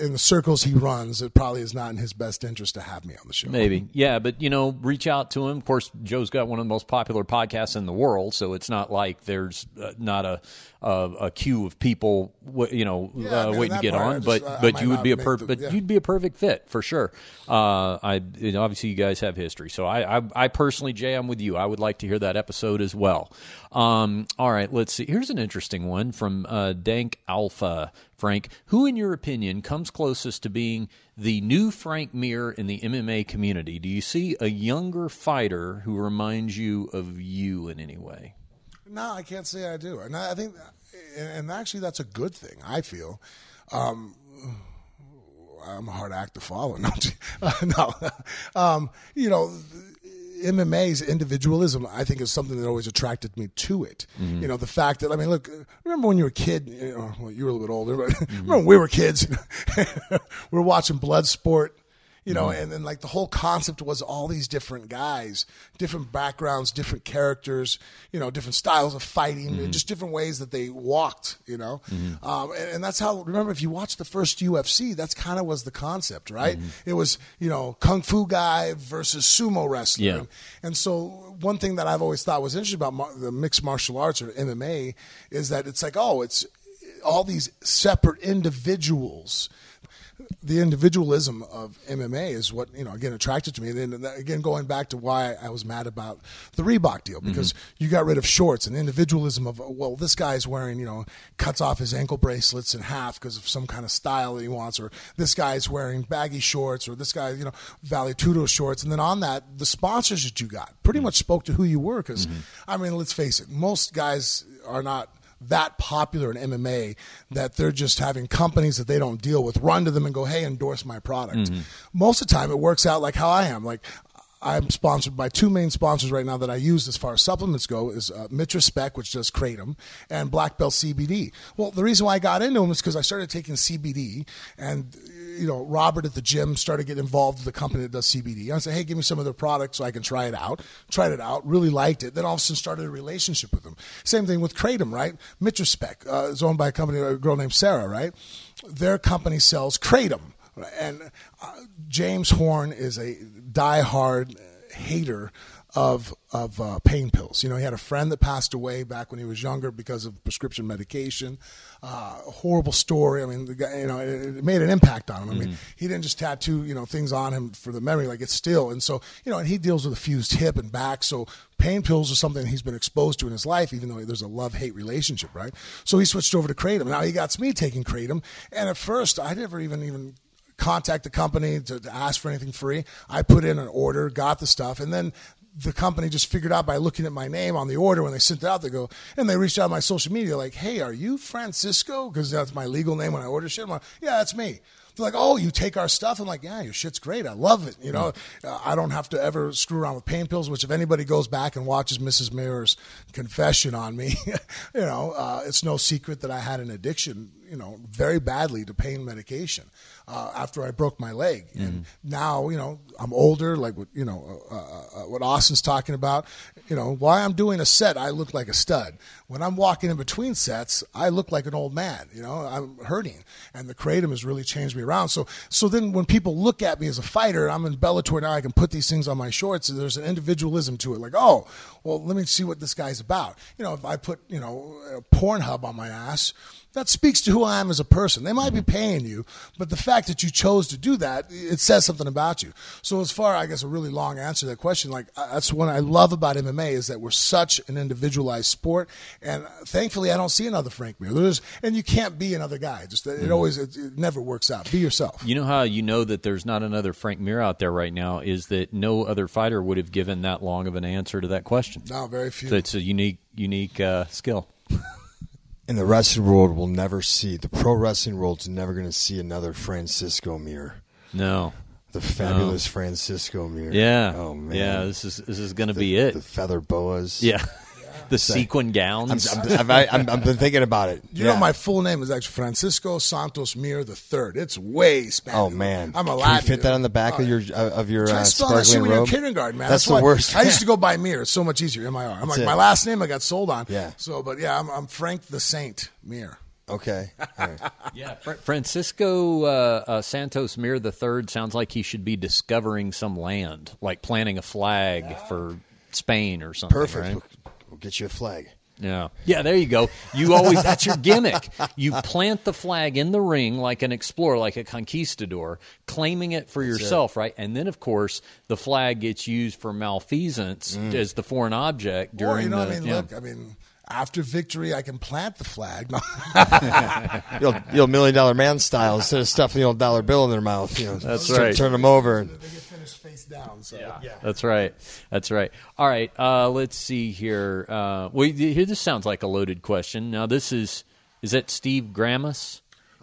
In the circles he runs, it probably is not in his best interest to have me on the show. Maybe, yeah, but you know, reach out to him. Of course, Joe's got one of the most popular podcasts in the world, so it's not like there's uh, not a, a a queue of people, you know, Yeah, uh, I mean, waiting to get on. just- but I- but you would be a make per- the- but yeah. you'd be a perfect fit for sure. Uh, I you know, obviously you guys have history, so I, I I personally, Jay, I'm with you. I would like to hear that episode as well. Um, all right, let's see. Here's an interesting one from uh, Dank Alpha. Frank, who in your opinion comes closest to being the new Frank Mir in the MMA community? Do you see a younger fighter who reminds you of you in any way? No, I can't say I do, and I think, and actually, that's a good thing. I feel. Um, I'm a hard act to follow. No, no. Um, you know, MMA's individualism, I think, is something that always attracted me to it. Mm-hmm. You know, the fact that I mean, look, remember when you were a kid? You know, well, you were a little bit older, but mm-hmm. remember when we were kids? we were watching blood sport. You know, mm-hmm. and then like the whole concept was all these different guys, different backgrounds, different characters, you know, different styles of fighting, and mm-hmm. just different ways that they walked, you know. Mm-hmm. Um, and, and that's how, remember, if you watch the first UFC, that's kind of was the concept, right? It was, you know, kung fu guy versus sumo wrestler. Yeah. And, and so one thing that I've always thought was interesting about mar- the mixed martial arts or MMA is that it's like, oh, it's all these separate individuals the individualism of MMA is what you know again attracted to me. And then again, going back to why I was mad about the Reebok deal mm-hmm. because you got rid of shorts and individualism of oh, well, this guy's wearing you know cuts off his ankle bracelets in half because of some kind of style that he wants, or this guy's wearing baggy shorts, or this guy you know Valetudo shorts, and then on that the sponsors that you got pretty mm. much spoke to who you were because mm-hmm. I mean let's face it, most guys are not that popular in MMA that they're just having companies that they don't deal with run to them and go, hey, endorse my product. Mm-hmm. Most of the time, it works out like how I am. Like, I'm sponsored by two main sponsors right now that I use as far as supplements go is uh, Mitra Spec, which does Kratom, and Black Belt CBD. Well, the reason why I got into them is because I started taking CBD, and you know, Robert at the gym started getting involved with the company that does CBD. I said, hey, give me some of their products so I can try it out. Tried it out, really liked it. Then all of a sudden started a relationship with them. Same thing with Kratom, right? Mitraspec uh, is owned by a company, a girl named Sarah, right? Their company sells Kratom. And uh, James Horn is a diehard hater of of uh, pain pills. You know, he had a friend that passed away back when he was younger because of prescription medication. Uh, horrible story. I mean, the guy, you know, it, it made an impact on him. I mean, he didn't just tattoo, you know, things on him for the memory, like it's still. And so, you know, and he deals with a fused hip and back. So pain pills are something he's been exposed to in his life, even though there's a love hate relationship, right? So he switched over to kratom. Now he got me taking kratom, and at first I never even even contact the company to, to ask for anything free. I put in an order, got the stuff, and then the company just figured out by looking at my name on the order when they sent it out. They go and they reached out on my social media like, "Hey, are you Francisco?" Because that's my legal name when I order shit. I'm like, "Yeah, that's me." They're like, "Oh, you take our stuff?" I'm like, "Yeah, your shit's great. I love it." You know, uh, I don't have to ever screw around with pain pills. Which, if anybody goes back and watches Mrs. Mirror's confession on me, you know, uh, it's no secret that I had an addiction. You know, very badly to pain medication uh, after I broke my leg, and now you know I'm older. Like what you know, uh, uh, what Austin's talking about. You know, while I'm doing a set, I look like a stud. When I'm walking in between sets, I look like an old man. You know, I'm hurting, and the kratom has really changed me around. So, so then when people look at me as a fighter, I'm in Bellator now. I can put these things on my shorts. There's an individualism to it. Like, oh, well, let me see what this guy's about. You know, if I put you know a Pornhub on my ass that speaks to who I am as a person. They might be paying you, but the fact that you chose to do that, it says something about you. So as far, I guess, a really long answer to that question, like that's what I love about MMA is that we're such an individualized sport, and thankfully, I don't see another Frank Mir. There's, and you can't be another guy. Just it always, it, it never works out. Be yourself. You know how you know that there's not another Frank Mir out there right now is that no other fighter would have given that long of an answer to that question. No, very few. So it's a unique, unique uh, skill. And the wrestling world will never see the pro wrestling world's never going to see another Francisco Mir, No. the fabulous Francisco Mir. Yeah. Oh man. Yeah. This is this is going to be it. The feather boas. yeah. The sequin gowns. I'm, gowns. I'm, I've, I'm, I've been thinking about it. You Yeah. know, my full name is actually Francisco Santos Mir the Third. It's way Spanish. Oh man, I'm a Can Latin. you fit that on the back Oh, of your uh, of your Try uh, to spell that shit sparkling when you're in robe? kindergarten, man. That's, the why- worst. I used to go by Mir. It's so much easier. M I R. I'm like it. my last name. I got sold on. Yeah. So, but yeah, I'm, I'm Frank the Saint Mir. Okay. All right. Yeah, Fr- Francisco uh, uh, Santos Mir III sounds like he should be discovering some land, like planting a flag for Spain or something. Perfect. right? We'll, we'll get you a flag. Yeah. Yeah, there you go. You always that's your gimmick. You plant the flag in the ring like an explorer, like a conquistador, claiming it for yourself, right? And then of course the flag gets used for malfeasance mm. as the foreign object Or, during you know, the I mean, yeah. look, I mean, after victory, I can plant the flag. You know, you know, million dollar man style instead of stuffing the old dollar bill in their mouth. You know, That's right. Turn them over. And, they get finished face down. So yeah. That's right. That's right. All right. Uh, let's see here. Uh, well, here this sounds like a loaded question. Now, this is is that Steve Grammas?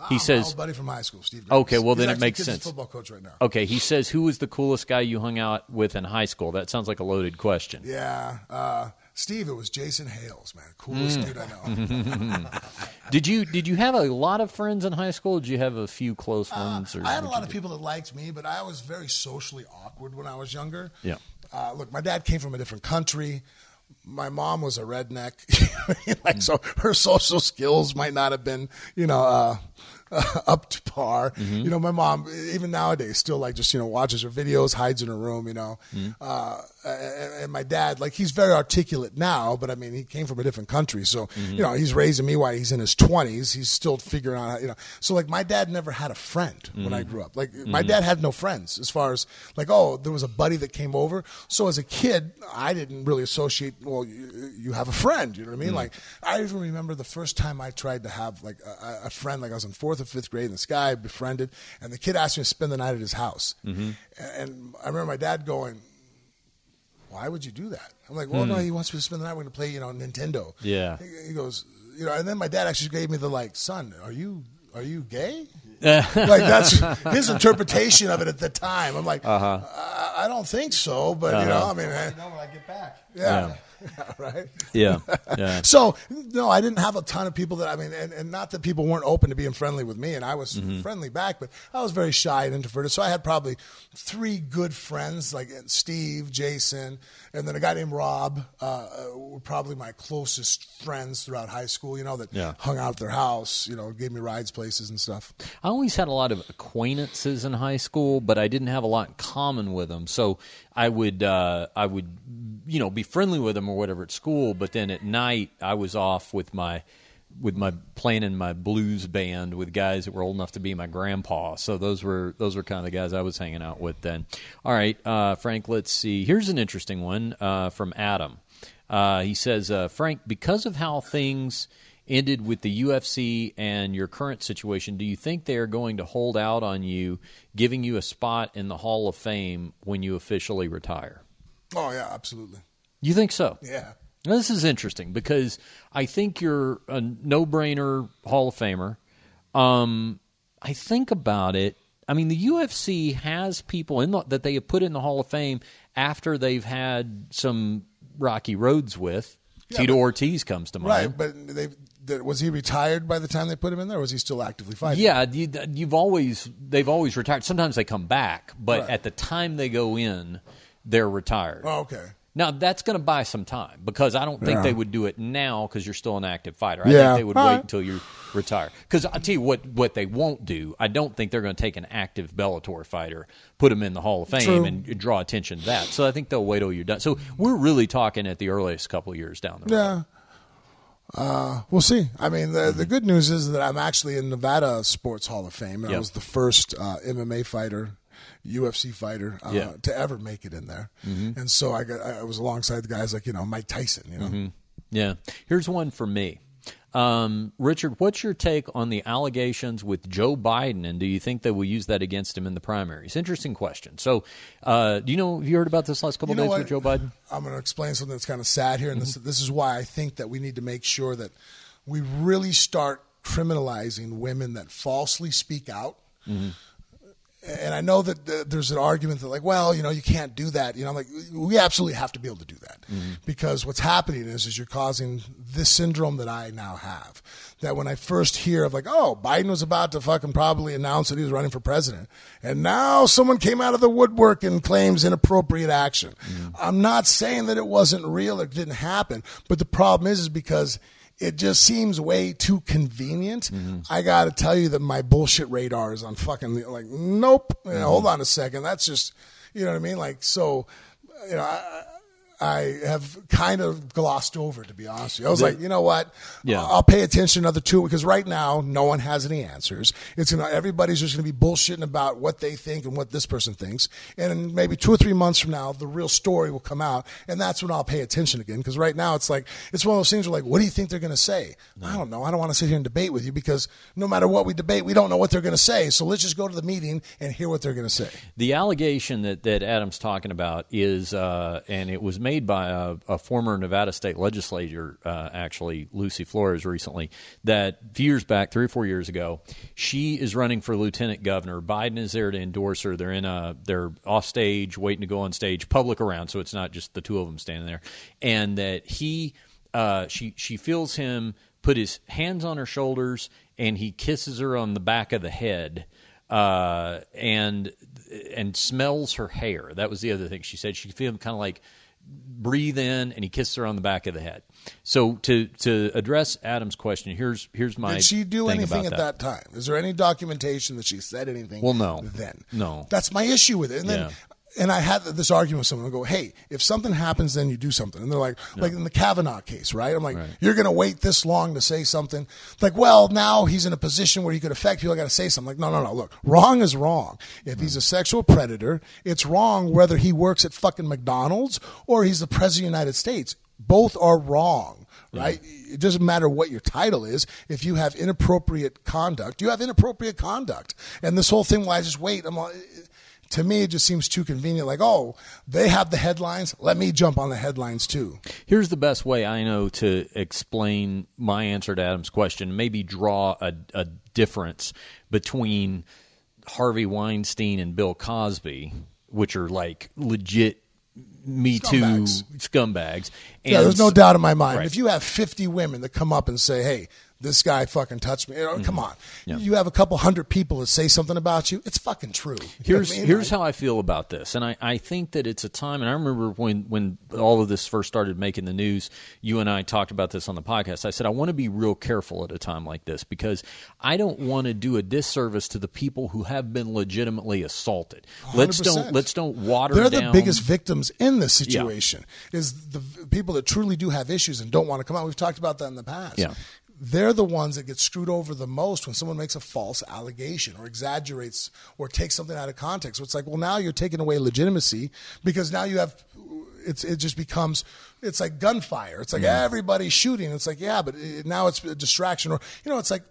He Ah, says, my old buddy from high school, Steve. Okay, Grimes. well, He's then it makes sense. Football coach right now. okay. He says, who was the coolest guy you hung out with in high school? That sounds like a loaded question. Yeah, uh, Steve. It was Jason Hales, man, coolest Mm. dude I know. Did you did you have a lot of friends in high school? Did you have a few close ones? Or Uh, I had a lot of people that liked me, but I was very socially awkward when I was younger. Yeah. Uh, look, my dad came from a different country. My mom was a redneck, like so. Her social skills might not have been, you know, uh, up to par. Mm-hmm. You know, my mom, even nowadays, still like just you know watches her videos, hides in her room. You know, Mm-hmm. uh, and, and my dad, like he's very articulate now, but I mean, he came from a different country, so Mm-hmm. you know, he's raising me while he's in his twenties. He's still figuring out, how, you know. So like, my dad never had a friend when I Mm-hmm. grew up. Like, my dad had no friends as far as like, oh, there was a buddy that came over. So as a kid, I didn't really associate. Well, you, you have a friend. You know what I Mm. mean? Like, I even remember the first time I tried to have like a, a friend. Like I was in fourth or fifth grade, and this guy befriended, and the kid asked me to spend the night at his house. Mm-hmm. And I remember my dad going why would you do that? I'm like, well, no, he wants me to spend the night. We're going to play, you know, Nintendo. Hmm. Yeah. He, he goes, you know, and then my dad actually gave me the like, son, are you are you gay? like that's his interpretation of it at the time. I'm like, Uh-huh. I, I don't think so, but you know, I mean, I, know when I get back. yeah, right. Yeah. Yeah. So no, I didn't have a ton of people that I mean, and, and not that people weren't open to being friendly with me, and I was Mm-hmm. friendly back, but I was very shy and introverted. So I had probably three good friends, like Steve, Jason, and then a guy named Rob. Uh, uh, were probably my closest friends throughout high school. You know that Yeah. hung out at their house. You know, gave me rides places and stuff. I always had a lot of acquaintances in high school, but I didn't have a lot in common with them. So I would, uh, I would, you know, be friendly with them or whatever at school. But then at night, I was off with my, with my playing in my blues band with guys that were old enough to be my grandpa. So those were those were kind of the guys I was hanging out with then. All right, uh, Frank. Let's see. Here's an interesting one uh, from Adam. Uh, he says, uh, Frank, because of how things ended with the UFC and your current situation, do you think they are going to hold out on you, giving you a spot in the Hall of Fame when you officially retire? Oh yeah, absolutely. You think so? Yeah. Now, this is interesting because I think you're a no-brainer Hall of Famer. Um, I think about it. I mean, the UFC has people in the, that they have put in the Hall of Fame after they've had some rocky roads with. Yeah, Tito but- Ortiz comes to mind. Right, but they. That- Was he retired by the time they put him in there, or was he still actively fighting? Yeah, you, you've always they've always retired. Sometimes they come back, but Right. at the time they go in, they're retired. Oh, okay. Now that's going to buy some time because I don't think Yeah. they would do it now because you're still an active fighter. I Yeah. think they would All wait right. until you retire. Because I tell you what, what they won't do. I don't think they're going to take an active Bellator fighter, put him in the Hall of Fame, True. and draw attention to that. So I think they'll wait till you're done. So we're really talking at the earliest couple of years down the road. Yeah. Uh, we'll see. I mean, the, the good news is that I'm actually in Nevada Sports Hall of Fame. And Yeah. I was the first uh, MMA fighter, UFC fighter, uh, Yeah. Mm-hmm. to ever make it in there. And so I got, I was alongside the guys like you know Mike Tyson. You know, Yeah. Here's one for me. Um, Richard, what's your take on the allegations with Joe Biden, and do you think they will use that against him in the primaries? Interesting question. So, uh, do you know? Have you heard about this last couple You days with Joe Biden? I'm going to explain something that's kind of sad here, and this Mm-hmm. this is why I think that we need to make sure that we really start criminalizing women that falsely speak out. Mm-hmm. And I know that there's an argument that, like, well, you know, you can't do that. You know, I'm like we absolutely have to be able to do that Mm-hmm. because what's happening is, is you're causing this syndrome that I now have. That when I first hear of like, oh, Biden was about to fucking probably announce that he was running for president, and now someone came out of the woodwork and claims inappropriate action. I'm not saying that it wasn't real, it didn't happen, but the problem is, is because it just seems way too convenient. Mm-hmm. I got to tell you that my bullshit radar is on fucking like, nope. You know, Mm-hmm. hold on a second. That's just, you know what I mean? Like, so, you know, I, I have kind of glossed over, to be honest with you. I was like, you know what? Yeah. I'll pay attention to other two because right now no one has any answers. It's gonna everybody's just gonna be bullshitting about what they think and what this person thinks. And maybe two or three months from now, the real story will come out, and that's when I'll pay attention again. Because right now it's like it's one of those things where like, what do you think they're gonna say? I don't know. I don't want to sit here and debate with you because no matter what we debate, we don't know what they're gonna say. So let's just go to the meeting and hear what they're gonna say. The allegation that, that Adam's talking about is, uh, and it was made by a, a former Nevada state legislator, uh, actually, Lucy Flores, recently, that a few years back, three or four years ago, she is running for lieutenant governor. Biden is there to endorse her. They're in a, they're off stage, waiting to go on stage, public around, so it's not just the two of them standing there. And that he, uh, she, she feels him put his hands on her shoulders and he kisses her on the back of the head uh, and and smells her hair. That was the other thing she said. She feel him kind of like breathe in, and he kissed her on the back of the head. So to to address Adam's question, here's here's my Did she do thing anything at that. time? Is there any documentation that she said anything? Well, no. Then No. That's my issue with it. And then. And I had this argument with someone. I go, "Hey, if something happens, then you do something." And they're like, "Like in the Kavanaugh case, right?" I'm like, "You're going to wait this long to say something?" Like, well, now he's in a position where he could affect people. I got to say something. Like, no, no, no. Look, wrong is wrong. If he's a sexual predator, it's wrong whether he works at fucking McDonald's or he's the president of the United States. Both are wrong right? It doesn't matter what your title is. If you have inappropriate conduct, you have inappropriate conduct. And this whole thing, why I just wait, I'm like, to me, it just seems too convenient. Like, oh, they have the headlines. Let me jump on the headlines too. Here's the best way I know to explain my answer to Adam's question. Maybe draw a, a difference between Harvey Weinstein and Bill Cosby, which are like legit Me Scumbags. Too scumbags. And Yeah, there's no doubt in my mind. Right. If you have 50 women that come up and say, hey, this guy fucking touched me, you know, come on. Mm-hmm. Yeah. You have a couple hundred people that say something about you, it's fucking true. Here's I mean? here's how I feel about this, and I, I think that it's a time. And I remember when when all of this first started making the news, you and I talked about this on the podcast. I said I want to be real careful at a time like this because I don't want to do a disservice to the people who have been legitimately assaulted. Let's do not let's don't water They're down. the biggest victims in this situation. Is the people that truly do have issues and don't want to come out. We've talked about that in the past. Yeah. They're the ones that get screwed over the most when someone makes a false allegation or exaggerates or takes something out of context. So it's like, well, now you're taking away legitimacy because now you have. It's it just becomes it's like gunfire. It's like everybody's shooting. It's like yeah, but it, now it's a distraction or you know it's like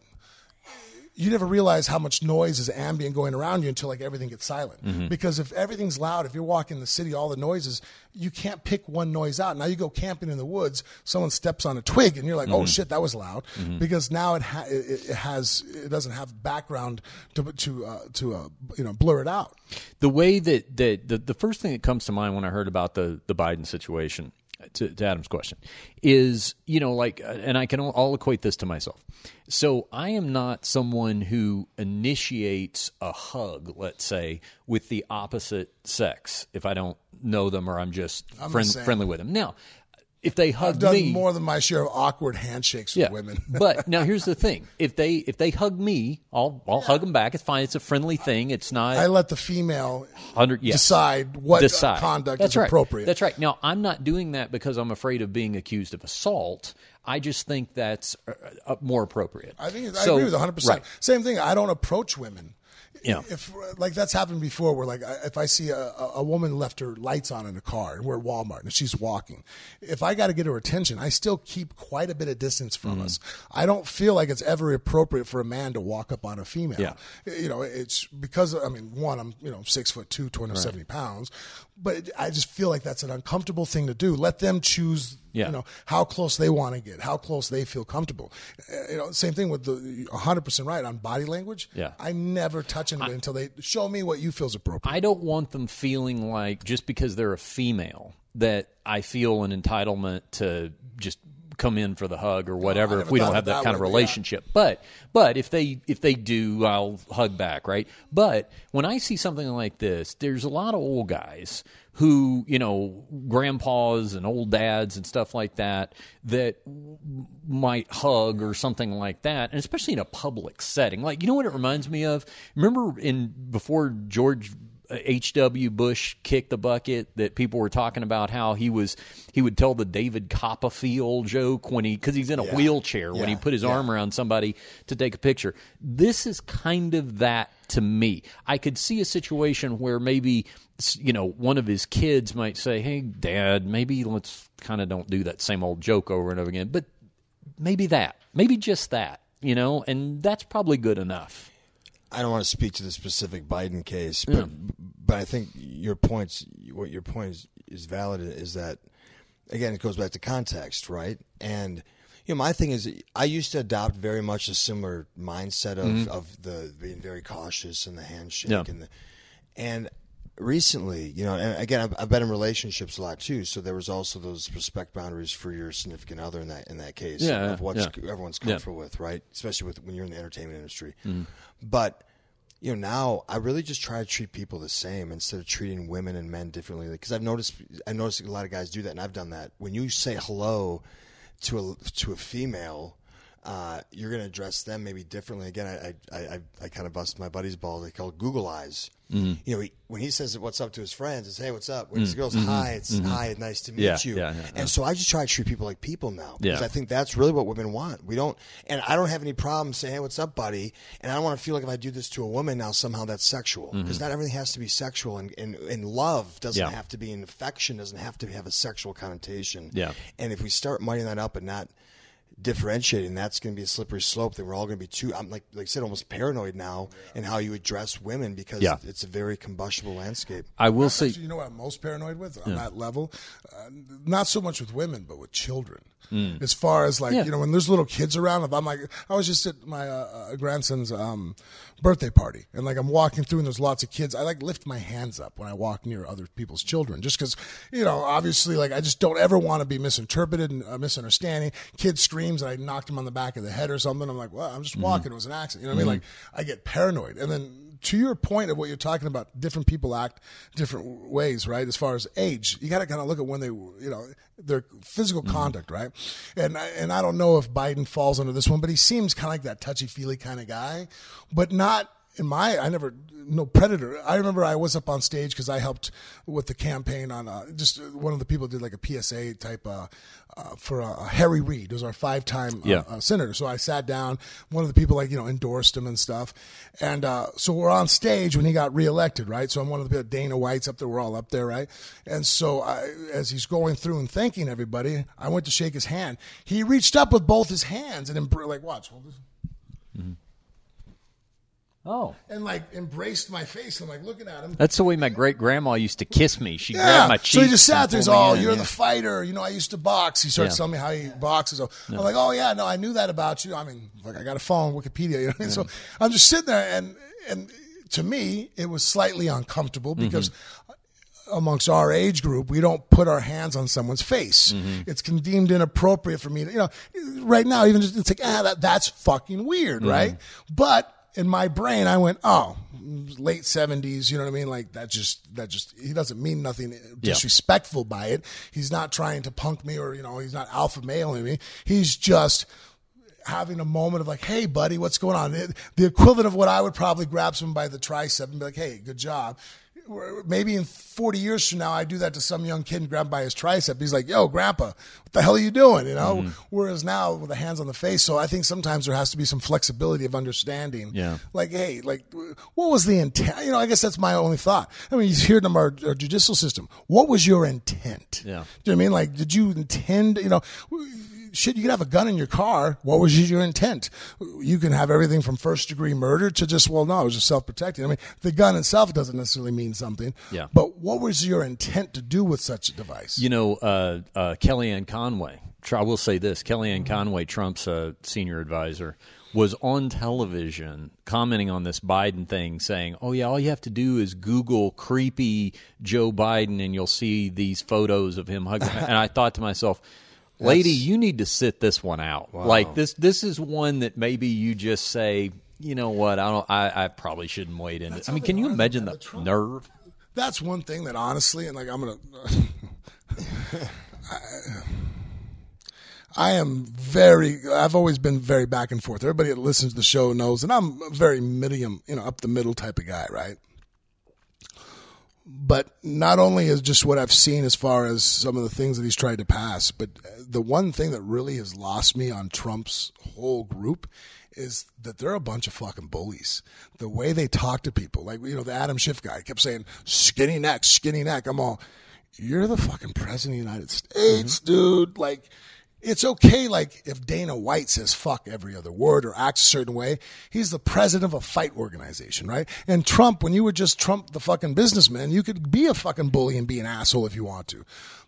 you never realize how much noise is ambient going around you until like everything gets silent. Mm-hmm. Because if everything's loud, if you're walking the city, all the noises, you can't pick one noise out. Now you go camping in the woods, someone steps on a twig, and you're like, Mm-hmm. "Oh shit, that was loud," because now it, ha- it, it has it doesn't have background to to uh, to uh, you know blur it out. the way that, that the, the first thing that comes to mind when I heard about the, the Biden situation, to, to Adam's question, is, you know, like, uh, and I can all, all equate this to myself. So I am not someone who initiates a hug, let's say, with the opposite sex if I don't know them or I'm just I'm friend, friendly with them. Now, if they hug I've done me, more than my share of awkward handshakes with yeah. women. but now here's the thing: if they if they hug me, I'll I'll hug them back. It's fine. It's a friendly thing. It's not I let the female hundred yes. decide what decide. conduct That's is right. appropriate. That's right. Now, I'm not doing that because I'm afraid of being accused of assault. I just think that's uh, uh, more appropriate. I think I agree with 100. percent Right. Same thing. I don't approach women. Yeah. If like that's happened before, where like I- if I see a, a woman left her lights on in a car and we're at Walmart and she's walking, if I got to get her attention, I still keep quite a bit of distance from Mm-hmm. us. I don't feel like it's ever appropriate for a man to walk up on a female. Yeah. You know, it's because I mean, one, I'm you know six foot two, 270 pounds, but I just feel like that's an uncomfortable thing to do. Let them choose. Yeah. You know how close they want to get, how close they feel comfortable. Uh, You know, same thing with the 100 percent right on body language. Yeah. I never touch anybody until they show me what you feel's appropriate. I don't want them feeling like just because they're a female that I feel an entitlement to just come in for the hug or whatever I if we don't have that that kind of relationship. But but if they if they do, I'll hug back, right? But when I see something like this, there's a lot of old guys who you know grandpas and old dads and stuff like that that might hug or something like that and especially in a public setting like you know what it reminds me of remember in before george H.W. Bush kicked the bucket that people were talking about how he was he would tell the David Copperfield joke when he because he's in a wheelchair when he put his Yeah. arm around somebody to take a picture. This is kind of that to me. I could see a situation where maybe you know one of his kids might say, "Hey, Dad, maybe let's kind of don't do that same old joke over and over again." But maybe that, maybe just that, you know, and that's probably good enough. I don't want to speak to the specific Biden case, but but I think your points, what your point is, is valid. Is that again? It goes back to context, right? And you know, my thing is, I used to adopt very much a similar mindset of, mm-hmm. of the being very cautious and the handshake Yeah. and the and recently, you know, and again, I've, I've been in relationships a lot too. So there was also those respect boundaries for your significant other in that in that case Yeah, of what yeah. everyone's Yeah. comfortable with, right? Especially with when you're in the entertainment industry. Mm-hmm. But you know, now I really just try to treat people the same instead of treating women and men differently. Because I've noticed, I noticed a lot of guys do that, and I've done that. When you say hello to a to a female. Uh, you're going to address them maybe differently. Again, I I, I, I kind of bust my buddy's balls. They call it Google eyes. Mm-hmm. You know, he, when he says what's up to his friends, it's hey, what's up. When he goes hi, it's hi, nice to meet Yeah, you. yeah, yeah. And so I just try to treat people like people now because Yeah. I think that's really what women want. We don't, and I don't have any problem saying, "Hey, what's up, buddy?" And I don't want to feel like if I do this to a woman now somehow that's sexual because not everything has to be sexual, and and, and love doesn't Mm-hmm. Have to be, and affection doesn't have to have a sexual connotation. Yeah. And if we start muddying that up and not differentiating, that's going to be a slippery slope. Then we're all going to be too, I'm like, like I said, almost paranoid now in how you address women because Yeah. it's a very combustible landscape. I will say, Actually, you know what I'm most paranoid with on that level? Uh, not so much with women, but with children. As far as like, Mm. Yeah. you know, when there's little kids around, if I'm like, I was just at my uh, uh, grandson's um, birthday party, and like I'm walking through, and there's lots of kids. I like lift my hands up when I walk near other people's children, just because, you know, obviously, like I just don't ever want to be misinterpreted and uh, misunderstanding. Kid screams, and I knocked him on the back of the head or something. I'm like, well, I'm just mm-hmm. walking. It was an accident. You know what I mean? Mm-hmm. Like I get paranoid, and then to your point of what you're talking about, different people act different ways, right? As far as age, you got to kind of look at when they, you know, their physical mm-hmm. conduct, right? And I- and I don't know if Biden falls under this one, but he seems kind of like that touchy feely kind of guy, but not in my. I never no predator. I remember I was up on stage because I helped with the campaign on uh, just uh, one of the people did like a PSA type uh, uh, for uh, Harry Reid, who's our five time uh, Yeah. uh, senator. So I sat down. One of the people like you know endorsed him and stuff. And uh, so we're on stage when he got reelected, right? So I'm one of the people. Dana White's up there. We're all up there, right? And so I, as he's going through and thanking everybody, I went to shake his hand. He reached up with both his hands and like watch, hold this. Oh, And like embraced my face. I'm like looking at him. that's the way my great grandma used to kiss me. She Yeah. grabbed my cheeks. so he just sat there. He's pulled me all, in, you're yeah. the fighter. You know, I used to box. He starts Yeah. telling me how he boxes. So I'm like, oh yeah, no, I knew that about you. I mean, like I got a phone, Wikipedia. You know, what I mean? so I'm just sitting there, and and to me, it was slightly uncomfortable Mm-hmm. because. Amongst our age group, we don't put our hands on someone's face. Mm-hmm. It's deemed inappropriate for me to, you know, right now, even just, it's like, ah, that, that's fucking weird, Mm-hmm. right? But in my brain, I went, oh, late seventies, you know what I mean? Like that just, that just, he doesn't mean nothing disrespectful by it. He's not trying to punk me or, you know, he's not alpha mailing me. He's just, having a moment of like, hey, buddy, what's going on? The equivalent of what I would probably grab someone by the tricep and be like, hey, good job. Maybe in 40 years from now, I do that to some young kid and grab by his tricep. He's like, yo, grandpa, what the hell are you doing? You know? Mm-hmm. Whereas now with the hands on the face. So I think sometimes there has to be some flexibility of understanding. Yeah. Like, hey, like, what was the intent? You know, I guess that's my only thought. I mean, you hear them our, our judicial system. What was your intent? Yeah. Do you know what I mean? Like, did you intend, you know, shit, you could have a gun in your car. What was your intent? You can have everything from first degree murder to just, well, no, it was just self protecting. I mean, the gun itself doesn't necessarily mean something. Yeah. But what was your intent to do with such a device? You know, uh, uh, Kellyanne Conway. I will say this: Kellyanne Conway, Trump's uh, senior advisor, was on television commenting on this Biden thing, saying, "Oh yeah, all you have to do is Google creepy Joe Biden, and you'll see these photos of him hugging." and I thought to myself. Lady, you need to sit this one out. Like this this is one that maybe you just say, you know what, I don't I, I probably shouldn't wait in it. I mean, can you imagine the Trump- nerve? That's one thing that honestly, and like I'm gonna. I, I am very. I've always been very back and forth. Everybody that listens to the show knows, and I'm a very medium, you know, up the middle type of guy, right? But not only is just what I've seen as far as some of the things that he's tried to pass, but the one thing that really has lost me on Trump's whole group is that they're a bunch of fucking bullies. The way they talk to people, like you know, the Adam Schiff guy kept saying "skinny neck, skinny neck." I'm all, you're the fucking president of the United States, mm-hmm. dude. Like, it's okay. Like if Dana White says "fuck" every other word or acts a certain way, he's the president of a fight organization, right? And Trump, when you were just Trump, the fucking businessman, you could be a fucking bully and be an asshole if you want to.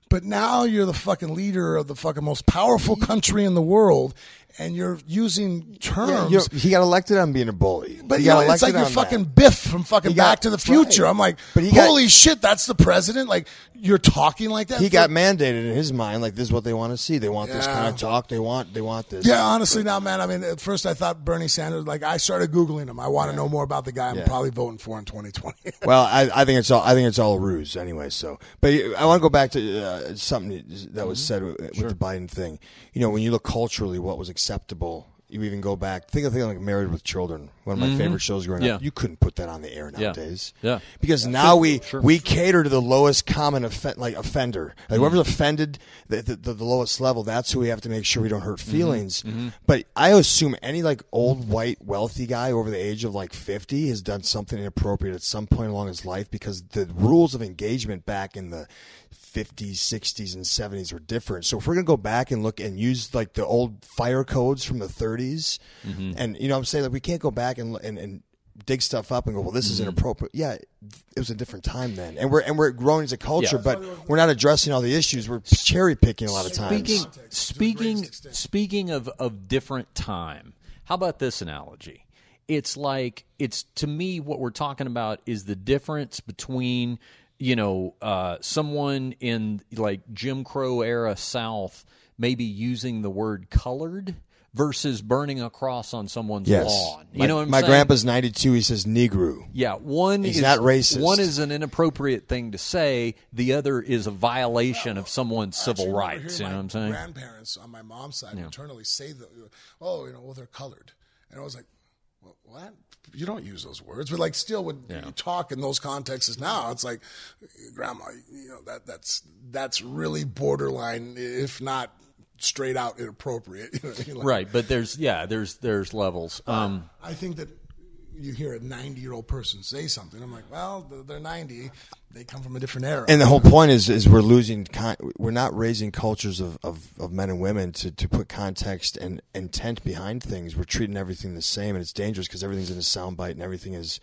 But now you're the fucking leader of the fucking most powerful country in the world, and you're using Yeah, terms. you're- he got elected on being a bully. But He you know, it's like you're fucking that. Biff from fucking got- Back to the Future. right. I'm like, But he got- holy shit, that's the president. Like you're talking like that. He for- got mandated in his mind. Like this is what they want to see. They want this kind of talk. They want. They want this. Yeah, honestly, now, man. I mean, at first I thought Bernie Sanders. Like, I started googling him. I want to know more about the guy. I'm Yeah. probably voting for in 2020. Well, I, I think it's all. I think it's all a ruse anyway. So, but I want to go back to uh, Uh, something that was mm-hmm. said with, with the Biden thing. You know, when you look culturally, what was acceptable. You even go back. Think of thing like Married with Children, one of my mm-hmm. favorite shows growing Yeah. up. You couldn't put that on the air nowadays. Yeah. because now we Sure. we cater to the lowest common offen- like offender. Like mm-hmm. whoever's offended the, the, the, the lowest level, that's who we have to make sure we don't hurt feelings. But I assume any like old white wealthy guy over the age of like fifty has done something inappropriate at some point along his life because the rules of engagement back in the 50s, 60s, and 70s were different. So if we're gonna go back and look and use like the old fire codes from the 30s, mm-hmm. and you know what I'm saying like we can't go back and and, and dig stuff up and go, well, this is mm-hmm. inappropriate. Yeah, it was a different time then, and we're and we're growing as a culture, Yeah. but we're not addressing all the issues. We're cherry picking a lot of times. Speaking speaking speaking of of different time. How about this analogy? It's like it's to me what we're talking about is the difference between you know uh, someone in like Jim Crow era South maybe using the word colored versus burning a cross on someone's Yes, lawn. You my, know what I'm my saying? grandpa's 92. He says Negro. Yeah, one He's is not racist. One is an inappropriate thing to say. The other is a violation of someone's civil Actually, I remember rights. You know what I'm saying? Grandparents on my mom's side maternally say that, oh, you know, well, they're colored, and I was like, well, what? You don't use those words, but like, still, when you talk in those contexts now, it's like, grandma, you know, that that's that's really borderline, if not straight out inappropriate. You know what I mean? Like, Right, but there's yeah, there's there's levels. Um, I think that you hear a 90 year old person say something. I'm like, well, they're 90. They come from a different era. And the whole point is, is we're losing. Con- we're not raising cultures of, of, of men and women to, to put context and intent behind things. We're treating everything the same, and it's dangerous because everything's in a soundbite and everything is.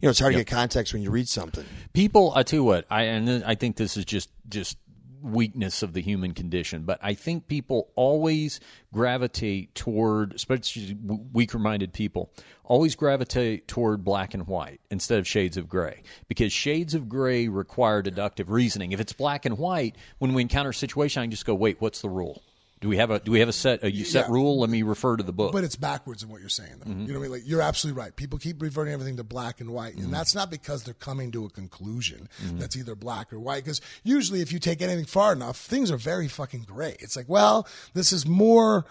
You know, it's hard to get context when you read something. people, I tell you what, I and then I think this is just just weakness of the human condition, but I think people always gravitate toward, especially weaker-minded people, always gravitate toward black and white instead of shades of gray because shades of gray require deductive reasoning. If it's black and white, when we encounter a situation, I can just go, "Wait, what's the rule?" Do we have a do we have a set a set Yeah. rule? Let me refer to the book. But it's backwards in what you're saying. Though. Mm-hmm. You know what I mean? Like you're absolutely right. People keep reverting everything to black and white, Mm-hmm. and that's not because they're coming to a conclusion that's either black or white. Because usually, if you take anything far enough, things are very fucking gray. It's like, well, this is more.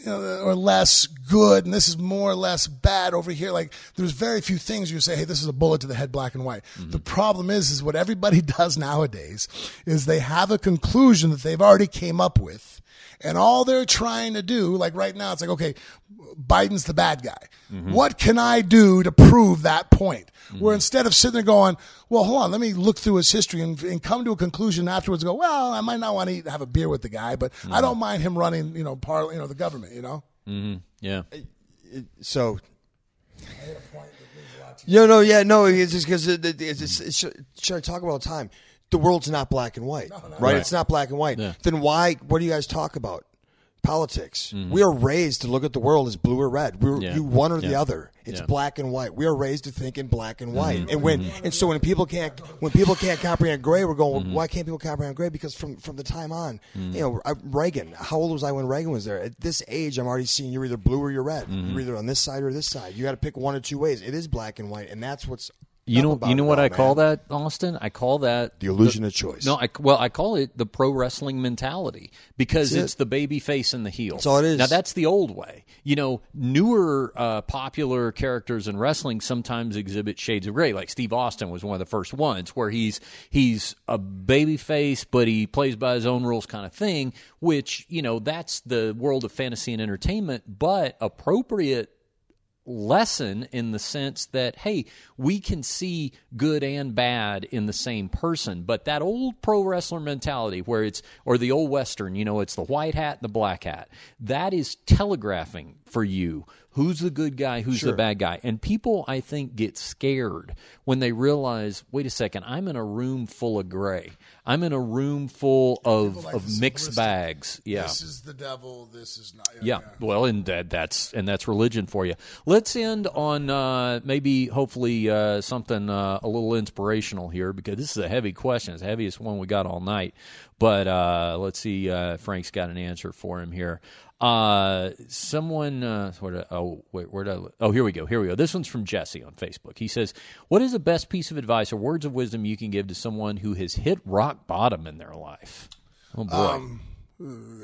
You know, or less good, and this is more or less bad over here. Like, there's very few things you say, "Hey, this is a bullet to the head, black and white." Mm-hmm. The problem is, is what everybody does nowadays is they have a conclusion that they've already came up with, and all they're trying to do, like right now, it's like, okay, Biden's the bad guy. What can I do to prove that point? Where instead of sitting there going, well, hold on, let me look through his history and, and come to a conclusion afterwards. And go, well, I might not want to eat, have a beer with the guy, but I don't mind him running, you know, par, you know, the government. You know, yeah, So. No, no, yeah, no. It's just because it, it, it's, it's, it's, should I talk about the time? The world's not black and white, right? It's not black and white. Yeah. Then why? What do you guys talk about? politics. Mm-hmm. We are raised to look at the world as blue or red. We're Yeah. you one or the other. It's Yeah. black and white. We are raised to think in black and white. Mm-hmm. And when mm-hmm. and so when people can't when people can't comprehend gray, we're going. Well, why can't people comprehend gray? Because from from the time on, you know, I, Reagan. How old was I when Reagan was there? At this age, I'm already seeing you're either blue or you're red. You're either on this side or this side. You got to pick one or two ways. It is black and white, and that's what's You know, you know what I call that, Austin? I call that The illusion of choice. No, I, well, I call it the pro wrestling mentality because That's it's it. the baby face and the heel. That's all it is. Now that's the old way. You know, newer uh, popular characters in wrestling sometimes exhibit shades of gray. Like Steve Austin was one of the first ones where he's he's a baby face, but he plays by his own rules, kind of thing. Which you know, that's the world of fantasy and entertainment, but appropriate lesson in the sense that hey we can see good and bad in the same person. But that old pro wrestler mentality where it's or the old western you know it's the white hat and the black hat that is telegraphing for you who's the good guy who's the bad guy and people i think get scared when they realize wait a second i'm in a room full of gray i'm in a room full of, like of mixed bags yeah This is the devil. This is not. yeah, well, and that, that's and that's religion for you. Let's end on uh, maybe, hopefully, uh, something uh, a little inspirational here because this is a heavy question. It's the heaviest one we got all night. But uh, let's see. Uh, Frank's got an answer for him here. Uh, someone, uh, where did, oh wait, where did I, oh here we go, here we go. This one's from Jesse on Facebook. He says, "What is the best piece of advice or words of wisdom you can give to someone who has hit rock bottom in their life?" Oh boy,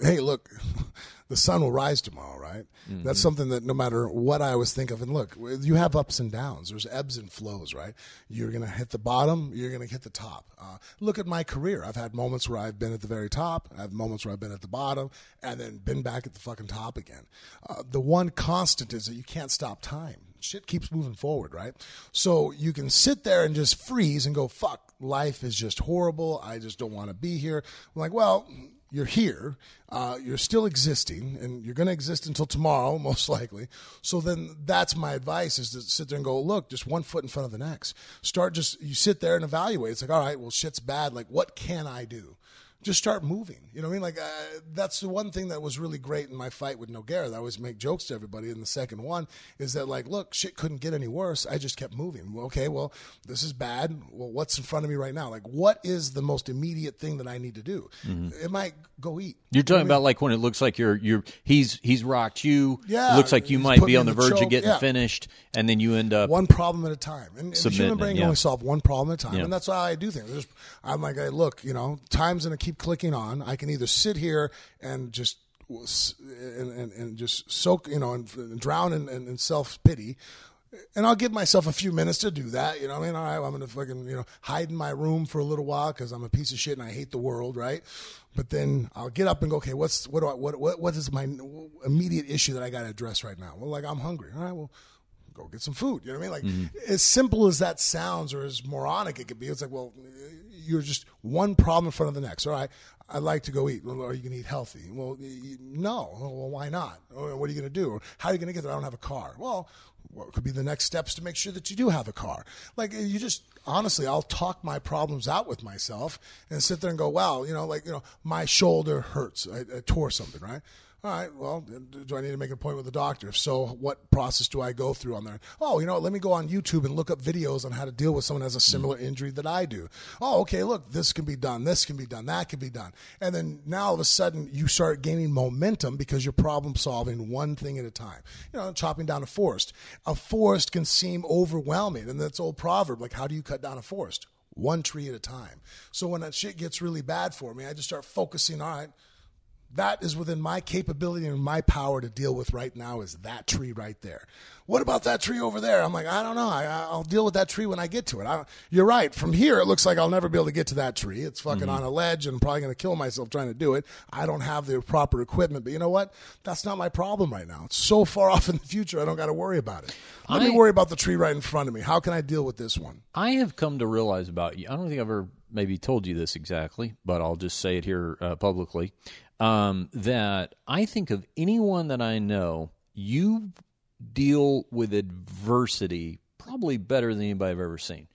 hey, look, the sun will rise tomorrow, right? Mm-hmm. That's something that no matter what I always think of, and look, you have ups and downs. There's ebbs and flows, right? You're going to hit the bottom, you're going to hit the top. Uh, look at my career. I've had moments where I've been at the very top, I have moments where I've been at the bottom, and then been back at the fucking top again. Uh, the one constant is that you can't stop time. Shit keeps moving forward, right? So you can sit there and just freeze and go, fuck, life is just horrible. I just don't want to be here. I'm like, well, you're here, uh, you're still existing, and you're going to exist until tomorrow, most likely. So then that's my advice is to sit there and go, look, just one foot in front of the next. Start just, you sit there and evaluate. It's like, all right, well, shit's bad. Like, what can I do? Just start moving. You know what I mean? Like, uh, that's the one thing that was really great in my fight with Nogueira. that I always make jokes to everybody. In the second one, is that, like, look, shit couldn't get any worse. I just kept moving. Well, okay, well, this is bad. Well, what's in front of me right now? Like, what is the most immediate thing that I need to do? It might go eat. You're talking about like when it looks like you're you're he's he's rocked you. Yeah, it looks like you might be on the the verge of getting yeah. finished, and then you end up. one problem at a time. And, and the human brain it, can yeah. only solve one problem at a time. Yeah. And that's how I do things. There's- I'm like, hey, look, you know, time's going to keep clicking on. I can either sit here and just and, and, and just soak, you know, and, and drown in, in, in self pity. And I'll give myself a few minutes to do that. You know, what I mean, all right, I'm gonna fucking, you know, hide in my room for a little while because I'm a piece of shit and I hate the world, right? But then I'll get up and go, okay, what's what do I what what what is my immediate issue that I got to address right now? Well, like I'm hungry. All right, well, go get some food. You know what I mean? Like mm-hmm. as simple as that sounds, or as moronic it could be, it's like, well, you're just one problem in front of the next. All right, I'd like to go eat. Well, are you going to eat healthy? Well, no. Well, why not? Or what are you going to do? Or how are you going to get there? I don't have a car. Well, what could be the next steps to make sure that you do have a car? Like uh, you just honestly, I'll talk my problems out with myself and sit there and go, wow, you know, like you know, my shoulder hurts. I, I tore something, right? All right. Well, do I need to make an appointment with the doctor? If so, what process do I go through on there? Oh, you know, let me go on YouTube and look up videos on how to deal with someone who has a hmm. similar injury that I do. Oh, okay. Look, this can be done. This can be done. That can be done. And then now all of a sudden you start gaining momentum because you're problem solving one thing at a time. You know, chopping down a forest. A forest can seem overwhelming, and that's old proverb like, how do you cut down a forest? One tree at a time. So when that shit gets really bad for me, I just start focusing. All right that is within my capability and my power to deal with right now is that tree right there. What about that tree over there? I'm like, I don't know. I, I'll deal with that tree when I get to it. I, you're right. From here, it looks like I'll never be able to get to that tree. It's fucking on a ledge and I'm probably going to kill myself trying to do it. I don't have the proper equipment. But you know what? That's not my problem right now. It's so far off in the future, I don't got to worry about it. Let I- me worry about the tree right in front of me. How can I deal with this one? I have come to realize about you. I don't think I've ever maybe told you this exactly, but I'll just say it here uh, publicly. Um, that I think of anyone that I know, you deal with adversity probably better than anybody I've ever seen.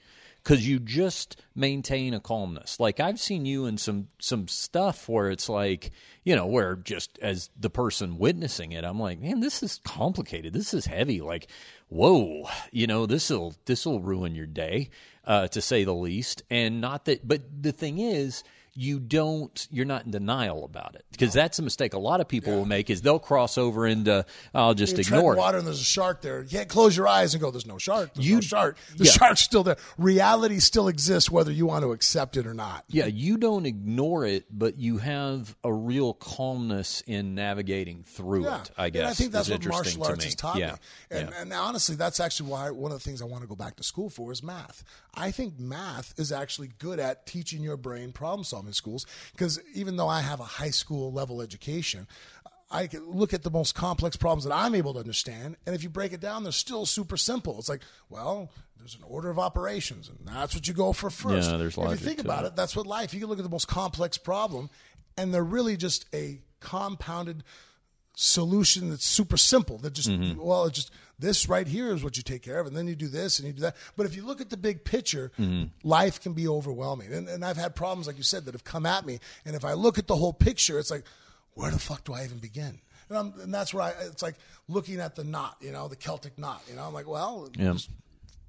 because you just maintain a calmness. Like I've seen you in some some stuff where it's like you know where just as the person witnessing it, I'm like, man, this is complicated. This is heavy. Like, whoa, you know, this will this will ruin your day, uh, to say the least. And not that, but the thing is you don't you're not in denial about it because that's a mistake a lot of people will make is they'll cross over into i'll just You tread ignore it water and there's a shark there. You can't close your eyes and go, "There's no shark." There's You- no shark. The yeah. shark's still there. Reality still exists, whether you want to accept it or not. yeah you don't ignore it but you have a real calmness in navigating through Yeah, it i And guess I think that's what martial arts has taught yeah. me. And, yeah. and honestly, that's actually why one of the things I want to go back to school for is math. I think math is actually good at teaching your brain problem solving schools because even though I have a high school level education, I can look at the most complex problems that I'm able to understand, and if you break it down, they're still super simple. It's like, well, there's an order of operations, and that's what you go for first. Yeah, there's logic if you think about it. it, that's what life. You can look at the most complex problem, and they're really just a compounded solution that's super simple that just Mm-hmm. well it's just this right here is what you take care of and then you do this and you do that but if you look at the big picture Mm-hmm. life can be overwhelming and, and i've had problems like you said that have come at me and if i look at the whole picture it's like where the fuck do i even begin and, I'm, and that's where I, it's like looking at the knot you know the celtic knot you know i'm like well Yeah. just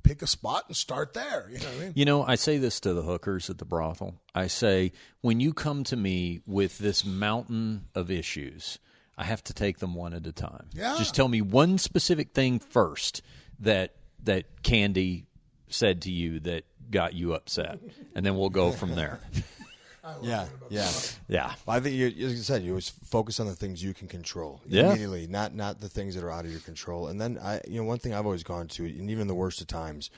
pick a spot and start there you know what i mean You know, I say this to the hookers at the brothel. I say, when you come to me with this mountain of issues, I have to take them one at a time. Yeah. Just tell me one specific thing first that that Candy said to you that got you upset, and then we'll go from there. Yeah, yeah. Yeah. Well, I think you, as you said, you always focus on the things you can control Yeah. immediately, not not the things that are out of your control. And then I, you know, one thing I've always gone to, and even the worst of times,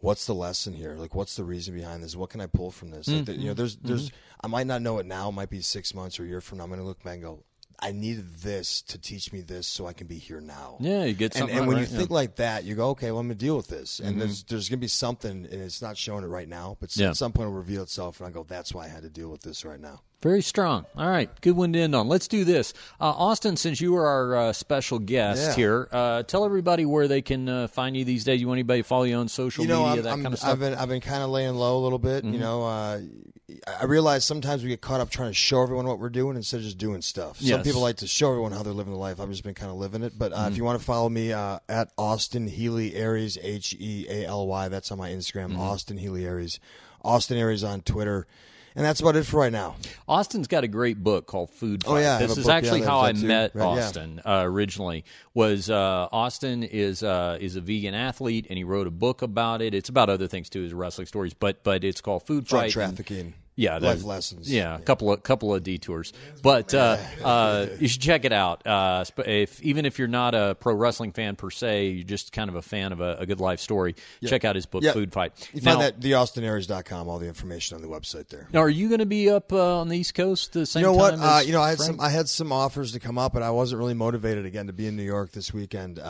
what's the lesson here? Like, what's the reason behind this? What can I pull from this? Like, the- you know, mm-hmm. there's there's mm-hmm. I might not know it now. It might be six months or a year from now. I'm going to look back and go. I needed this to teach me this so I can be here now. Yeah, you get And, something and out, when right? you think Yeah. Mm-hmm. like that, you go, okay, well, I'm going to deal with this. And there's there's going to be something, and it's not showing it right now, but Yeah. at some point it'll reveal itself, and I go, that's why I had to deal with this right now. Very strong. All right, good one to end on. Let's do this. Uh, Austin, since you are our uh, special guest Yeah. here, uh, tell everybody where they can uh, find you these days. You want anybody to follow you on social you know, media, I'm, that I'm, kind of stuff? Mm-hmm. I've been I've been kind of laying low a little bit. You know, uh, I realize sometimes we get caught up trying to show everyone what we're doing instead of just doing stuff. Some people like to show everyone how they're living the life. I've just been kind of living it. But uh, Mm-hmm. if you want to follow me uh, at Austin Healy Aries H E A L Y, that's on my Instagram. Mm-hmm. Austin Healy Aries, Austin Aries on Twitter. And that's about it for right now. Austin's got a great book called Food Fight. Oh, yeah, this is actually how I too. met Right, yeah. Austin uh, originally. Was uh, Austin is uh, is a vegan athlete and he wrote a book about it. It's about other things too, his wrestling stories, but but it's called Food Drug Fight. trafficking. Yeah, life lessons. Yeah, a couple of couple of detours, but uh, uh, you should check it out. Uh, if even if you're not a pro wrestling fan per se, you're just kind of a fan of a, a good life story. Check out his book, Yeah. Food Fight. You now, find that theaustinaries.com, all the information on the website there. now, are you going to be up uh, on the East Coast the same you know what? time? Uh, you know, I had Frank? some I had some offers to come up, but I wasn't really motivated again to be in New York this weekend.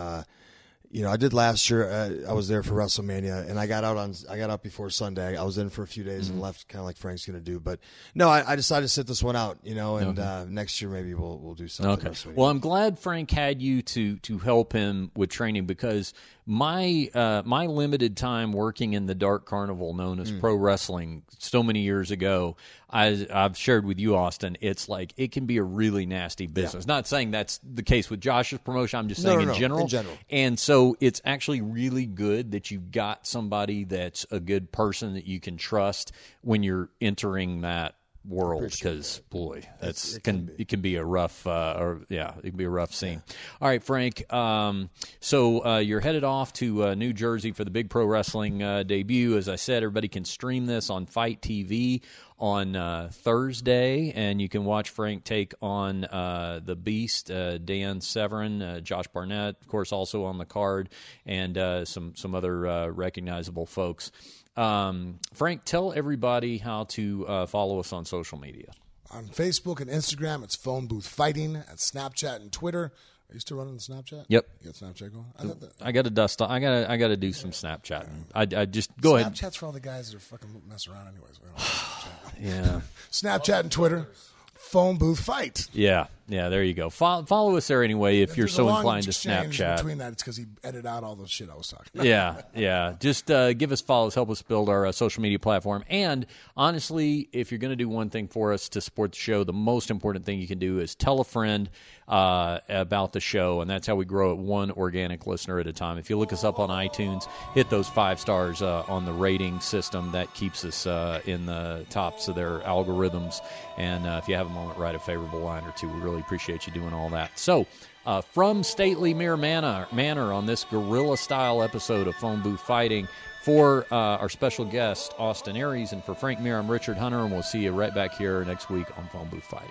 You know, I did last year. Uh, I was there for WrestleMania, and I got out on I got out before Sunday. I was in for a few days Mm-hmm. and left, kind of like Frank's going to do. But no, I, I decided to sit this one out. You know, and uh, next year maybe we'll we'll do something. Okay. Well, I'm glad Frank had you to to help him with training because my uh, my limited time working in the dark carnival known as pro wrestling so many years ago, I, I've shared with you, Austin. It's like it can be a really nasty business. Not saying that's the case with Josh's promotion. I'm just No, saying no, in no, general. in general. And so it's actually really good that you've got somebody that's a good person that you can trust when you're entering that world because boy that's can it can be a rough uh or yeah it can be a rough scene. All right frank um so uh you're headed off to uh, new jersey for the big pro wrestling uh, debut. As i said everybody can stream this on FITE TV on uh, Thursday, and you can watch Frank take on uh, the Beast, uh, Dan Severn, uh, Josh Barnett, of course, also on the card, and uh, some some other uh, recognizable folks. Um, Frank, tell everybody how to uh, follow us on social media. on Facebook and Instagram, it's Phone Booth Fighting. At Snapchat and Twitter, are you still running the Snapchat? Yep. You got Snapchat going? I thought I got to dust. I got. to I got to do some Snapchat. I, I just go ahead. Snapchat's for all the guys that are fucking mess around, anyways. We don't Snapchat. Yeah. Snapchat and Twitter, Phone Booth Fight. Yeah. Yeah. There you go. Follow, follow us there anyway if, If you're so inclined to Snapchat. Between that, it's because he edited out all the shit I was talking about. yeah, yeah. Just uh, give us follows, help us build our uh, social media platform. And honestly, if you're going to do one thing for us to support the show, the most important thing you can do is tell a friend uh, about the show, and that's how we grow it one organic listener at a time. If you look us up on iTunes, hit those five stars uh, on the rating system. That keeps us uh, in the tops of their algorithms. And uh, if you have a moment, write a favorable line or two. We really appreciate you doing all that. So. Uh, from Stately Mir Manor, Manor on this guerrilla style episode of Phone Booth Fighting for uh, our special guest, Austin Aries, and for Frank Mir, I'm Richard Hunter, and we'll see you right back here next week on Phone Booth Fighting.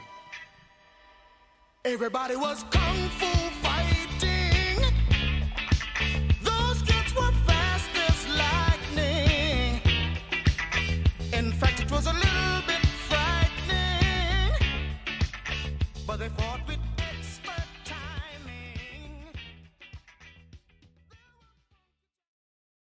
Everybody was kung fu but they fall.